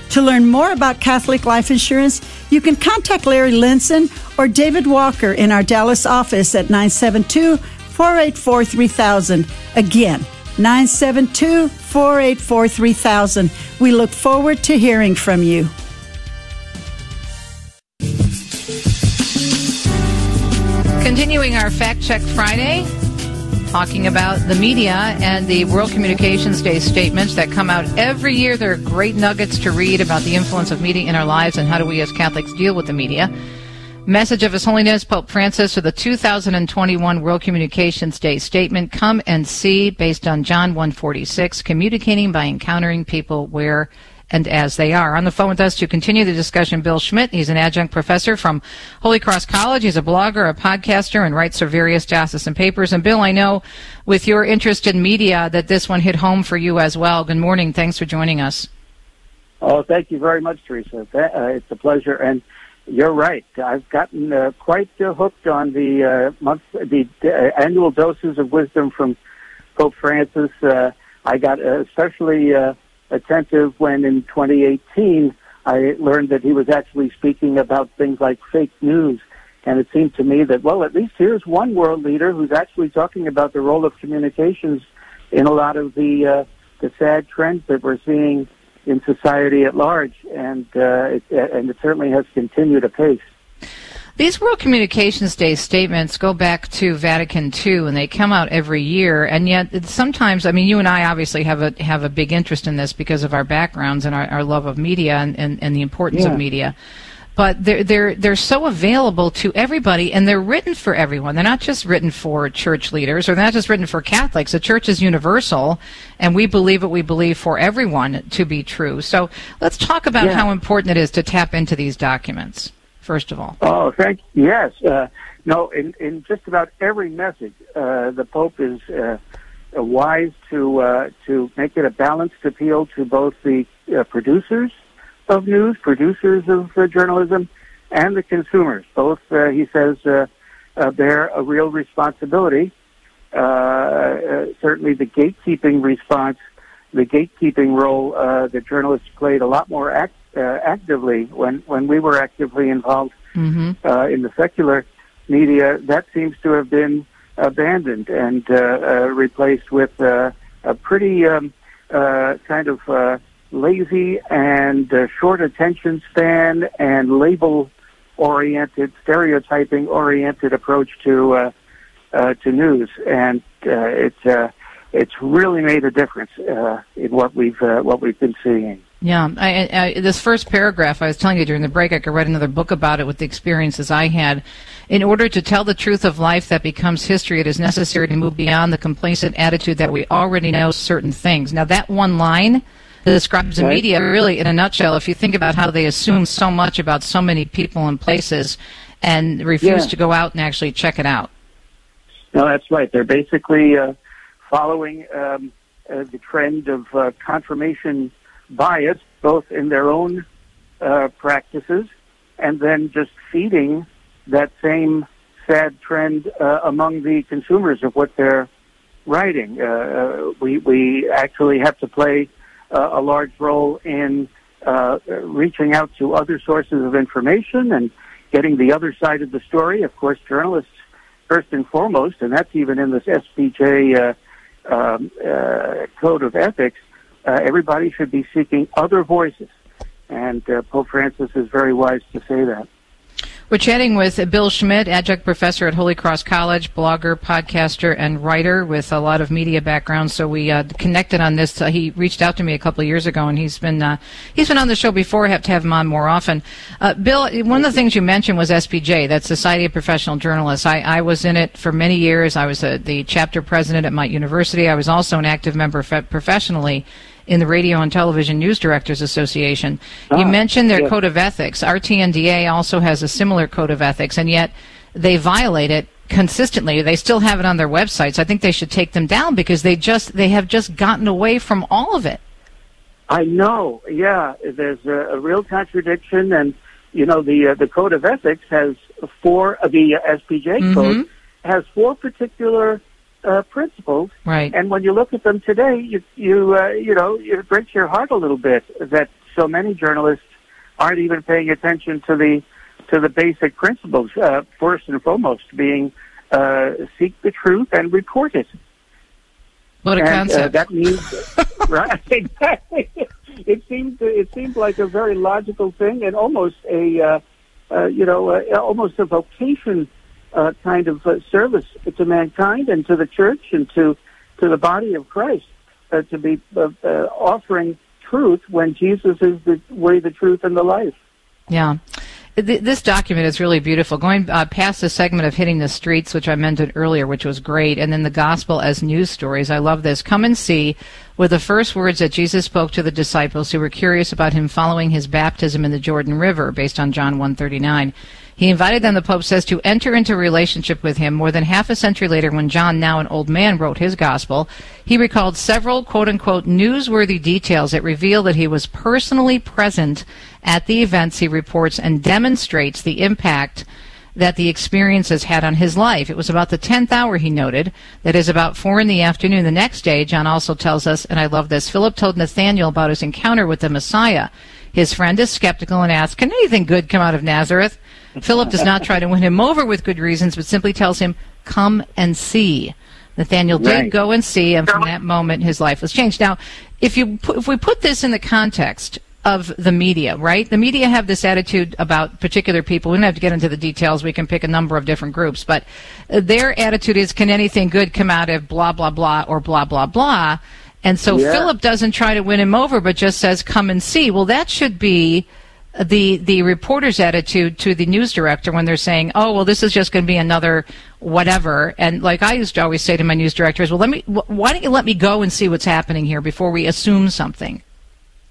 Speaker 22: To learn more about Catholic Life Insurance, you can contact Larry Linson or David Walker in our Dallas office at 972 484 3000. Again, 972 484 3000. We look forward to hearing from you.
Speaker 3: Continuing our Fact Check Friday, talking about the media and the World Communications Day statements that come out every year. They're great nuggets to read about the influence of media in our lives and how do we as Catholics deal with the media. Message of His Holiness Pope Francis for the 2021 World Communications Day statement. Come and see, based on John 146, communicating by encountering people where and as they are. On the phone with us to continue the discussion, Bill Schmitt. He's an adjunct professor from Holy Cross College. He's a blogger, a podcaster, and writes for various diocesan papers. And Bill, I know with your interest in media that this one hit home for you as well. Good morning. Thanks for joining us.
Speaker 23: Oh, thank you very much, Teresa. Uh, it's a pleasure. And
Speaker 24: you're right. I've gotten uh, quite uh, hooked on the uh, month, the uh, annual doses of wisdom from Pope Francis. I got especially attentive when in 2018 I learned that he was actually speaking about things like fake news. And it seemed to me that, well, at least here's one world leader who's actually talking about the role of communications in a lot of the uh, the sad trends that we're seeing in society at large, and uh, it, and it certainly has continued apace.
Speaker 3: These World Communications Day statements go back to Vatican II, and they come out every year. And yet, sometimes, I mean, you and I obviously have a have a big interest in this because of our backgrounds and our, our love of media and, and, and the importance
Speaker 24: Yeah.
Speaker 3: of media. But they're they're they're so available to everybody, and they're written for everyone. They're not just written for church leaders, or they're not just written for Catholics. The church is universal, and we believe what we believe for everyone to be true. So let's talk about
Speaker 24: Yeah.
Speaker 3: how important it is to tap into these documents. First of all.
Speaker 24: Oh, thank yes. Uh, no, in, in just about every message, uh, the Pope is uh, uh, wise to uh, to make it a balanced appeal to both the uh, producers of news, producers of journalism, and the consumers. Both, he says, bear a real responsibility. Certainly, the gatekeeping response, the gatekeeping role that journalists played a lot more act, uh, actively when when we were actively involved
Speaker 3: Mm-hmm.
Speaker 24: uh, in the secular media, that seems to have been abandoned and uh, uh, replaced with uh, a pretty um, uh, kind of uh, lazy and uh, short attention span and label oriented, stereotyping oriented approach to uh, uh, to news, and uh, it's uh, it's really made a difference uh, in what we've uh, what we've been seeing.
Speaker 3: Yeah, I, I, this first paragraph I was telling you during the break, I could write another book about it with the experiences I had. In order to tell the truth of life that becomes history, it is necessary to move beyond the complacent attitude that we already know certain things. Now, that one line describes the media, really, in a nutshell, if you think about how they assume so much about so many people and places and refuse
Speaker 24: Yeah.
Speaker 3: to go out and actually check it out.
Speaker 24: No, that's right. They're basically uh, following um, uh, the trend of uh, confirmation bias, both in their own uh, practices and then just feeding that same sad trend uh, among the consumers of what they're writing. Uh, uh, we we actually have to play uh, a large role in uh, reaching out to other sources of information and getting the other side of the story. Of course, journalists first and foremost, and that's even in this uh, um, uh, code of ethics. Uh, everybody should be seeking other voices, and uh, Pope Francis is very wise to say that.
Speaker 3: We're chatting with Bill Schmitt, adjunct professor at Holy Cross College, blogger, podcaster, and writer with a lot of media background. So we uh, connected on this. Uh, he reached out to me a couple of years ago, and he's been uh, he's been on the show before. I have to have him on more often. Uh, Bill, one of the things you mentioned was SPJ, that's Society of Professional Journalists. I, I was in it for many years. I was uh the chapter president at my University. I was also an active member fe- professionally in the Radio and Television News Directors Association. you
Speaker 24: Ah,
Speaker 3: mentioned their
Speaker 24: yes.
Speaker 3: code of ethics. RTNDA also has a similar code of ethics, and yet they violate it consistently. They still have it on their websites. I think they should take them down because they just they have just gotten away from all of it.
Speaker 24: I know. Yeah, there's a, a real contradiction, and you know the uh, the code of ethics has four. Uh, the uh, SPJ code has four particular uh, principles,
Speaker 3: Right.
Speaker 24: and when you look at them today, you you uh, you know it breaks your heart a little bit that so many journalists aren't even paying attention to the to the basic principles. Uh, first and foremost, being uh, seek the truth and report it.
Speaker 3: What a
Speaker 24: And, uh,
Speaker 3: concept.
Speaker 24: that means, right? Exactly. It seems it seems like a very logical thing, and almost a uh, uh, you know uh, almost a vocation uh, kind of uh, service to mankind and to the church and to to the body of Christ uh, to be uh, uh, offering truth when Jesus is the way, the truth, and the life.
Speaker 3: Yeah. This document is really beautiful. Going uh, past the segment of hitting the streets, which I mentioned earlier, which was great, and then the gospel as news stories. I love this. Come and see were the first words that Jesus spoke to the disciples who were curious about him following his baptism in the Jordan River, based on John 139. He invited them, the Pope says, to enter into relationship with him. More than half a century later, when John, now an old man, wrote his gospel, he recalled several quote unquote newsworthy details that reveal that he was personally present at the events he reports and demonstrates the impact that the experiences had on his life. It was about the 10th hour, he noted, that is about 4 in the afternoon. The next day, John also tells us, and I love this, Philip told Nathanael about his encounter with the Messiah. His friend is skeptical and asks, Can anything good come out of Nazareth? Philip does not try to win him over with good reasons, but simply tells him, Come and see. Nathaniel did
Speaker 24: Right.
Speaker 3: go and see, and from that moment, his life was changed. Now, if you put, if we put this in the context of the media, right? The media have this attitude about particular people. We don't have to get into the details. We can pick a number of different groups, but uh, their attitude is, "Can anything good come out of blah blah blah or blah blah blah?" And so
Speaker 24: Yeah.
Speaker 3: Philip doesn't try to win him over, but just says, "Come and see." Well, that should be the the reporter's attitude to the news director when they're saying, "Oh, well, this is just going to be another whatever." And like I used to always say to my news directors, "Well, let me. wh- Why don't you let me go and see what's happening here before we assume something?"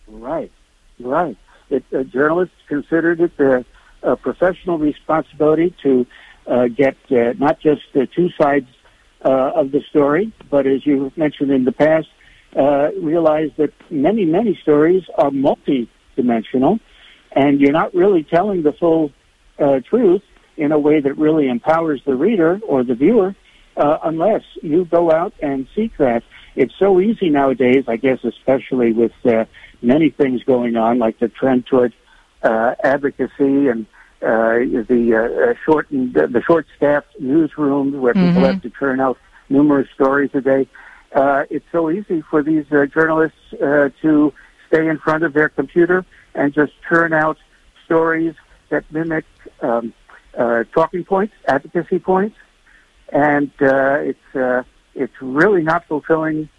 Speaker 24: Right, right. It, uh, journalists considered it their uh, professional responsibility to uh, get uh, not just the two sides uh, of the story, but as you mentioned in the past, uh, realize that many, many stories are multi-dimensional, and you're not really telling the full uh, truth in a way that really empowers the reader or the viewer uh, unless you go out and seek that. It's so easy nowadays, I guess, especially with uh, many things going on, like the trend toward uh, advocacy and uh, the uh, shortened, the short-staffed newsrooms where people
Speaker 25: Mhm.
Speaker 24: have to churn out numerous stories a day. Uh, it's so easy for these uh, journalists uh, to stay in front of their computer and just churn out stories that mimic um, uh, talking points, advocacy points, and uh, it's uh, it's really not fulfilling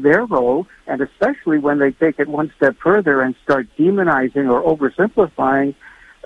Speaker 24: their role, and especially when they take it one step further and start demonizing or oversimplifying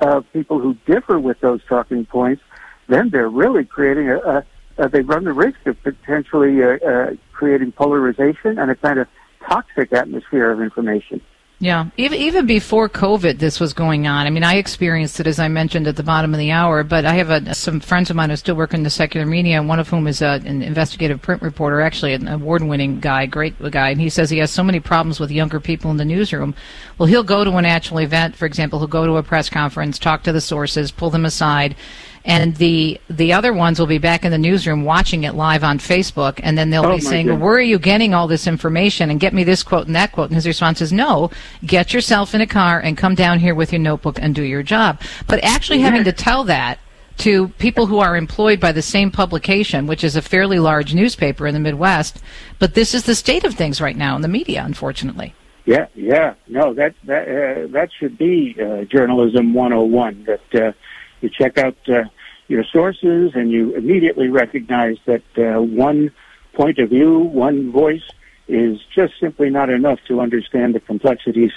Speaker 24: uh, people who differ with those talking points, then they're really creating a, a, a they run the risk of potentially uh, uh, creating polarization and a kind of toxic atmosphere of information.
Speaker 3: Yeah, even even before COVID, this was going on. I mean, I experienced it as I mentioned at the bottom of the hour. But I have a, some friends of mine who still work in the secular media, and one of whom is a, an investigative print reporter, actually an award-winning guy, great guy. And he says he has so many problems with younger people in the newsroom. Well, he'll go to an actual event, for example, he'll go to a press conference, talk to the sources, pull them aside, and the the other ones will be back in the newsroom watching it live on Facebook, and then they'll
Speaker 24: Oh,
Speaker 3: be saying,
Speaker 24: goodness.
Speaker 3: "Where are you getting all this information?" And get me this quote and that quote. And his response is, "No, get yourself in a car and come down here with your notebook and do your job." But actually having to tell that to people who are employed by the same publication, which is a fairly large newspaper in the Midwest, but this is the state of things right now in the media, unfortunately.
Speaker 24: Yeah, yeah, no, that that uh, that should be uh, journalism 101. That uh, you check out uh, your sources and you immediately recognize that uh, one point of view, one voice, is just simply not enough to understand the complexities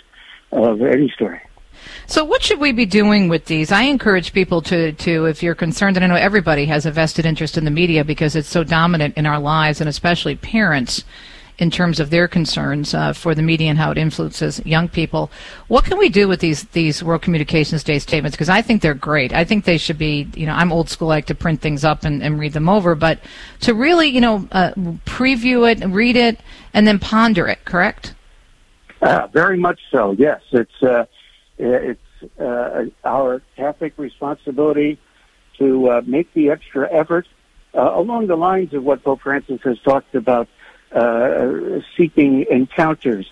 Speaker 24: of any story.
Speaker 3: So, what should we be doing with these? I encourage people to, to, if you're concerned, and I know everybody has a vested interest in the media because it's so dominant in our lives, and especially parents in terms of their concerns uh, for the media and how it influences young people. What can we do with these these World Communications Day statements? Because I think they're great. I think they should be. You know, I'm old school. I like to print things up and, and read them over, but to really, you know, uh, preview it, read it, and then ponder it. Correct?
Speaker 24: Uh, very much so. Yes, it's uh, it's uh, our Catholic responsibility to uh, make the extra effort along the lines of what Pope Francis has talked about, uh, seeking encounters,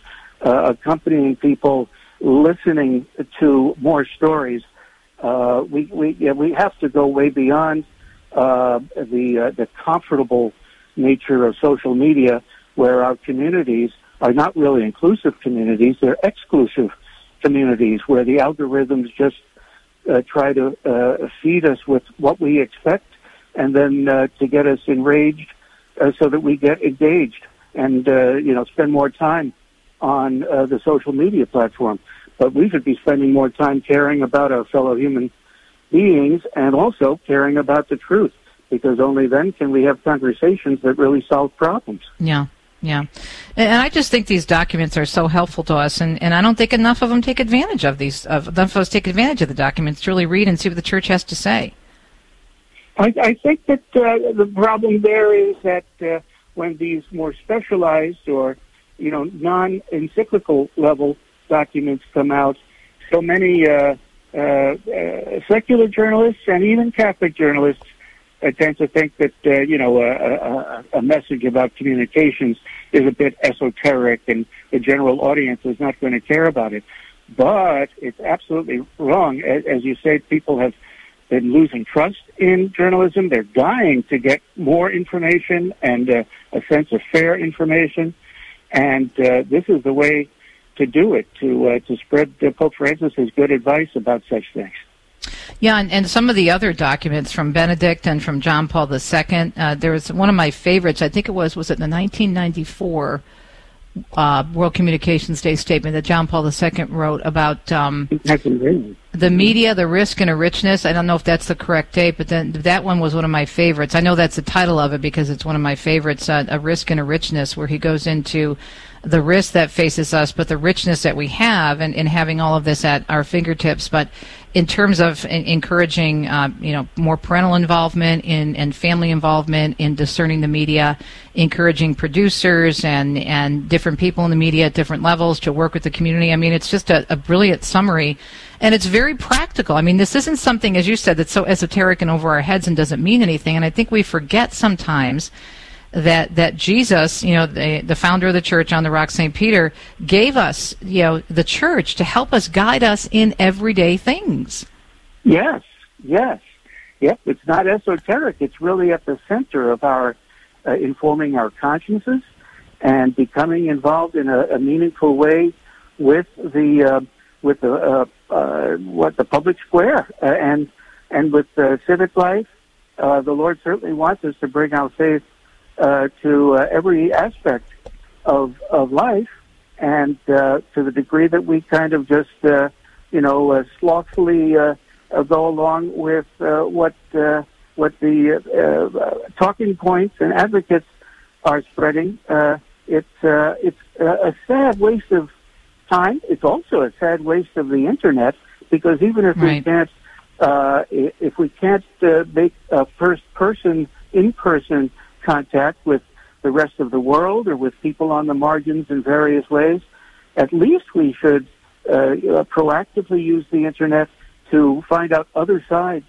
Speaker 24: uh, accompanying people, listening to more stories. Uh, we we yeah, we have to go way beyond uh, the uh, the comfortable nature of social media, where our communities are not really inclusive communities; they're exclusive communities, where the algorithms just try to feed us with what we expect, and then to get us enraged, so that we get engaged and uh, you know spend more time on uh, the social media platform. But we should be spending more time caring about our fellow human beings and also caring about the truth, because only then can we have conversations that really solve problems.
Speaker 3: Yeah. Yeah. And I just think these documents are so helpful to us, and, and I don't think enough of them take advantage of these, of, enough of us take advantage of the documents to really read and see what the church has to say.
Speaker 24: I, I think that uh, the problem there is that uh, when these more specialized or, you know, non-encyclical level documents come out, so many uh, uh, uh, secular journalists and even Catholic journalists tend to think that uh, you know a, a, a message about communications is a bit esoteric, and the general audience is not going to care about it. But it's absolutely wrong, as, as you say. People have been losing trust in journalism. They're dying to get more information and uh, a sense of fair information, and uh, this is the way to do it to uh, to spread uh, Pope Francis's good advice about such things.
Speaker 3: Yeah, and, and, some of the other documents from Benedict and from John Paul II. Uh, there was one of my favorites. I think it was was it the 1994 uh, World Communications Day statement that John Paul II wrote about um, the media, the risk and a richness. I don't know if that's the correct date, but then that one was one of my favorites. I know that's the title of it because it's one of my favorites. Uh, a risk and a richness, where he goes into the risk that faces us, but the richness that we have in, in having all of this at our fingertips. But in terms of in, encouraging, uh, you know, more parental involvement in and family involvement in discerning the media, encouraging producers and and different people in the media at different levels to work with the community. I mean, it's just a, a brilliant summary, and it's very practical. I mean, this isn't something, as you said, that's so esoteric and over our heads and doesn't mean anything. And I think we forget sometimes that that Jesus, you know, the, the founder of the church on the rock St. Peter, gave us, you know, the church to help us guide us in everyday things.
Speaker 24: Yes, yes. Yep, it's not esoteric. It's really at the center of our uh, informing our consciences and becoming involved in a, a meaningful way with the uh, with the uh, uh, what the public square uh, and and with civic life. Uh, the Lord certainly wants us to bring our faith uh, to uh, every aspect of of life, and uh, to the degree that we kind of just uh, you know uh, slothfully uh, uh, go along with uh, what uh, what the uh, uh, talking points and advocates are spreading, uh, it's uh, it's a sad waste of time. It's also a sad waste of the internet because even if right. we can't uh, if we can't uh, make a first person in person contact with the rest of the world or with people on the margins in various ways, at least we should uh, proactively use the internet to find out other sides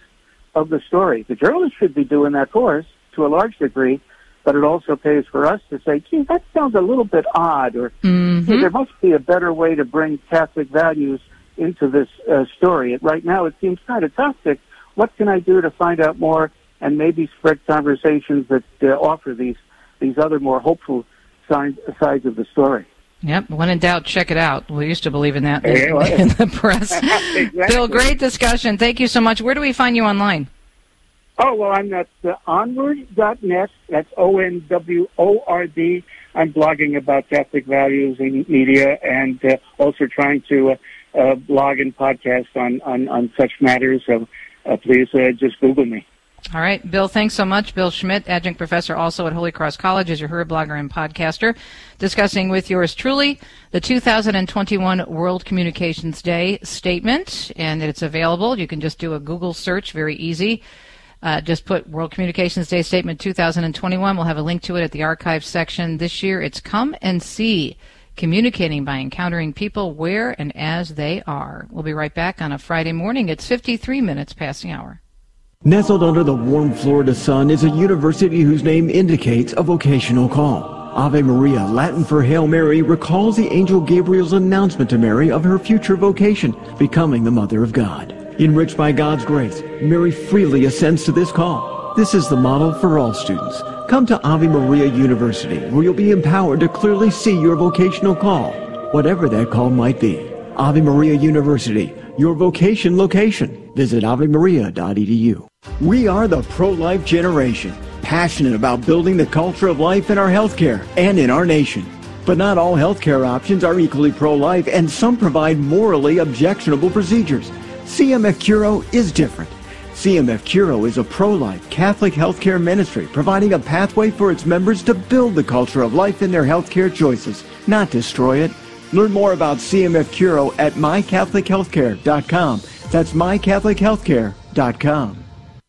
Speaker 24: of the story. The journalists should be doing that for us to a large degree, but it also pays for us to say, gee, that sounds a little bit odd, or
Speaker 3: mm-hmm.
Speaker 24: hey, there must be a better way to bring Catholic values into this uh, story. Right now, it seems kind of toxic. What can I do to find out more and maybe spread conversations that uh, offer these these other more hopeful sides sides of the story.
Speaker 3: Yep. When in doubt, check it out. We used to believe in that in, in the press.
Speaker 24: exactly.
Speaker 3: Bill, great discussion. Thank you so much. Where do we find you online?
Speaker 24: Oh, well, I'm at uh, onword.net. That's O-N-W-O-R-D. I'm blogging about Catholic values in media and uh, also trying to uh, uh, blog and podcast on, on, on such matters. So uh, please uh, just Google me.
Speaker 3: All right, Bill, thanks so much. Bill Schmitt, adjunct professor also at Holy Cross College, is your HURA blogger and podcaster, discussing with yours truly the 2021 World Communications Day statement, and it's available. You can just do a Google search, very easy. Uh, just put World Communications Day Statement 2021. We'll have a link to it at the archive section. This year, it's Come and See, communicating by encountering people where and as they are. We'll be right back on a Friday morning. It's 53 minutes past the hour.
Speaker 12: Nestled under the warm Florida sun is a university whose name indicates a vocational call. Ave Maria, Latin for Hail Mary, recalls the angel Gabriel's announcement to Mary of her future vocation, becoming the Mother of God. Enriched by God's grace, Mary freely assents to this call. This is the model for all students. Come to Ave Maria University, where you'll be empowered to clearly see your vocational call, whatever that call might be. Ave Maria University, your vocation location. Visit avemaria.edu. We are the pro-life generation, passionate about building the culture of life in our healthcare and in our nation. But not all healthcare options are equally pro-life, and some provide morally objectionable procedures. CMF Curo is different. CMF Curo is a pro-life Catholic healthcare ministry providing a pathway for its members to build the culture of life in their healthcare choices, not destroy it. Learn more about CMF Curo at mycatholichealthcare.com. That's mycatholichealthcare.com.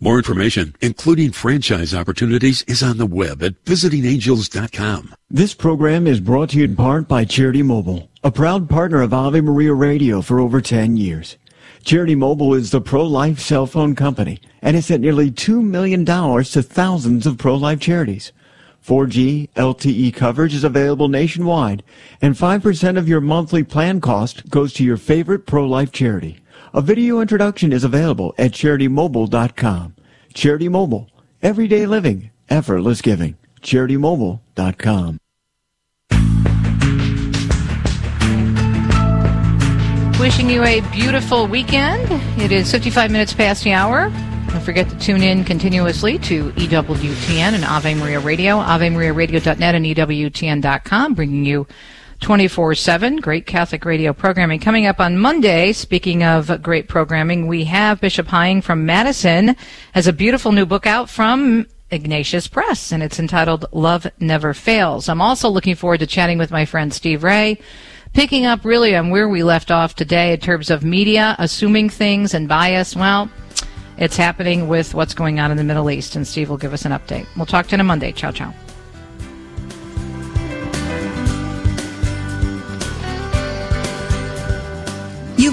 Speaker 15: More information, including franchise opportunities, is on the web at visitingangels.com.
Speaker 12: This program is brought to you in part by Charity Mobile, a proud partner of Ave Maria Radio for over 10 years. Charity Mobile is the pro-life cell phone company and has sent nearly $2 million to thousands of pro-life charities. 4G LTE coverage is available nationwide and 5% of your monthly plan cost goes to your favorite pro-life charity. A video introduction is available at CharityMobile.com. Charity Mobile. Everyday living. Effortless giving. CharityMobile.com.
Speaker 3: Wishing you a beautiful weekend. It is 55 minutes past the hour. Don't forget to tune in continuously to EWTN and Ave Maria Radio, AveMariaRadio.net and EWTN.com, bringing you 24 7. Great Catholic radio programming. Coming up on Monday, speaking of great programming, we have Bishop Hying from Madison has a beautiful new book out from Ignatius Press, and it's entitled Love Never Fails. I'm also looking forward to chatting with my friend Steve Ray picking up really on where we left off today in terms of media assuming things and bias. Well, it's happening with what's going on in the Middle East, and Steve will give us an update. We'll talk to you on Monday. Ciao, ciao.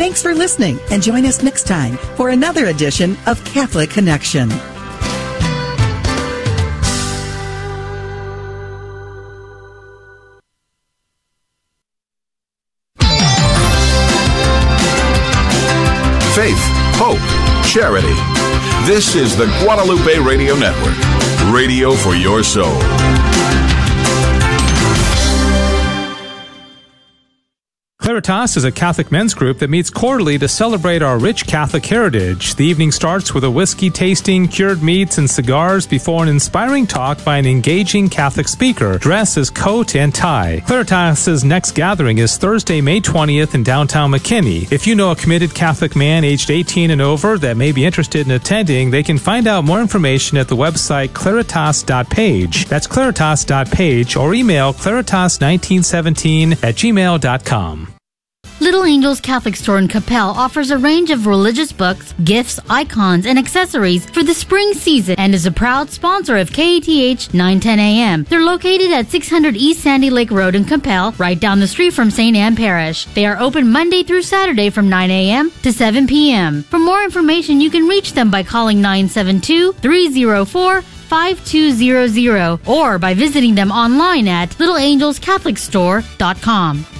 Speaker 25: Thanks for listening and join us next time for another edition of Catholic Connection.
Speaker 26: faith, hope, charity. This is the Guadalupe Radio Network, radio for your soul.
Speaker 19: Claritas is a Catholic men's group that meets quarterly to celebrate our rich Catholic heritage. The evening starts with a whiskey tasting, cured meats, and cigars before an inspiring talk by an engaging Catholic speaker dressed as coat and tie. Claritas' next gathering is Thursday, May 20th in downtown McKinney. If you know a committed Catholic man aged 18 and over that may be interested in attending, they can find out more information at the website claritas.page. That's claritas.page or email claritas1917 at gmail.com.
Speaker 20: Little Angels Catholic Store in Coppell offers a range of religious books, gifts, icons, and accessories for the spring season and is a proud sponsor of KATH 910 AM. They're located at 600 East Sandy Lake Road in Coppell, right down the street from St. Anne Parish. They are open Monday through Saturday from 9 a.m. to 7 p.m. For more information, you can reach them by calling 972 304 5200 or by visiting them online at littleangelscatholicstore.com.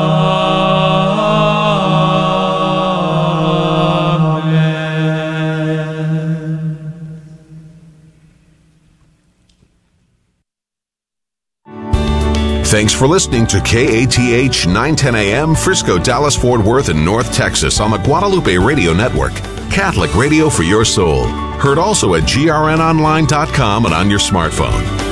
Speaker 26: Thanks for listening to KATH 910 AM, Frisco, Dallas, Fort Worth, and North Texas on the Guadalupe Radio Network. Catholic radio for your soul. Heard also at grnonline.com and on your smartphone.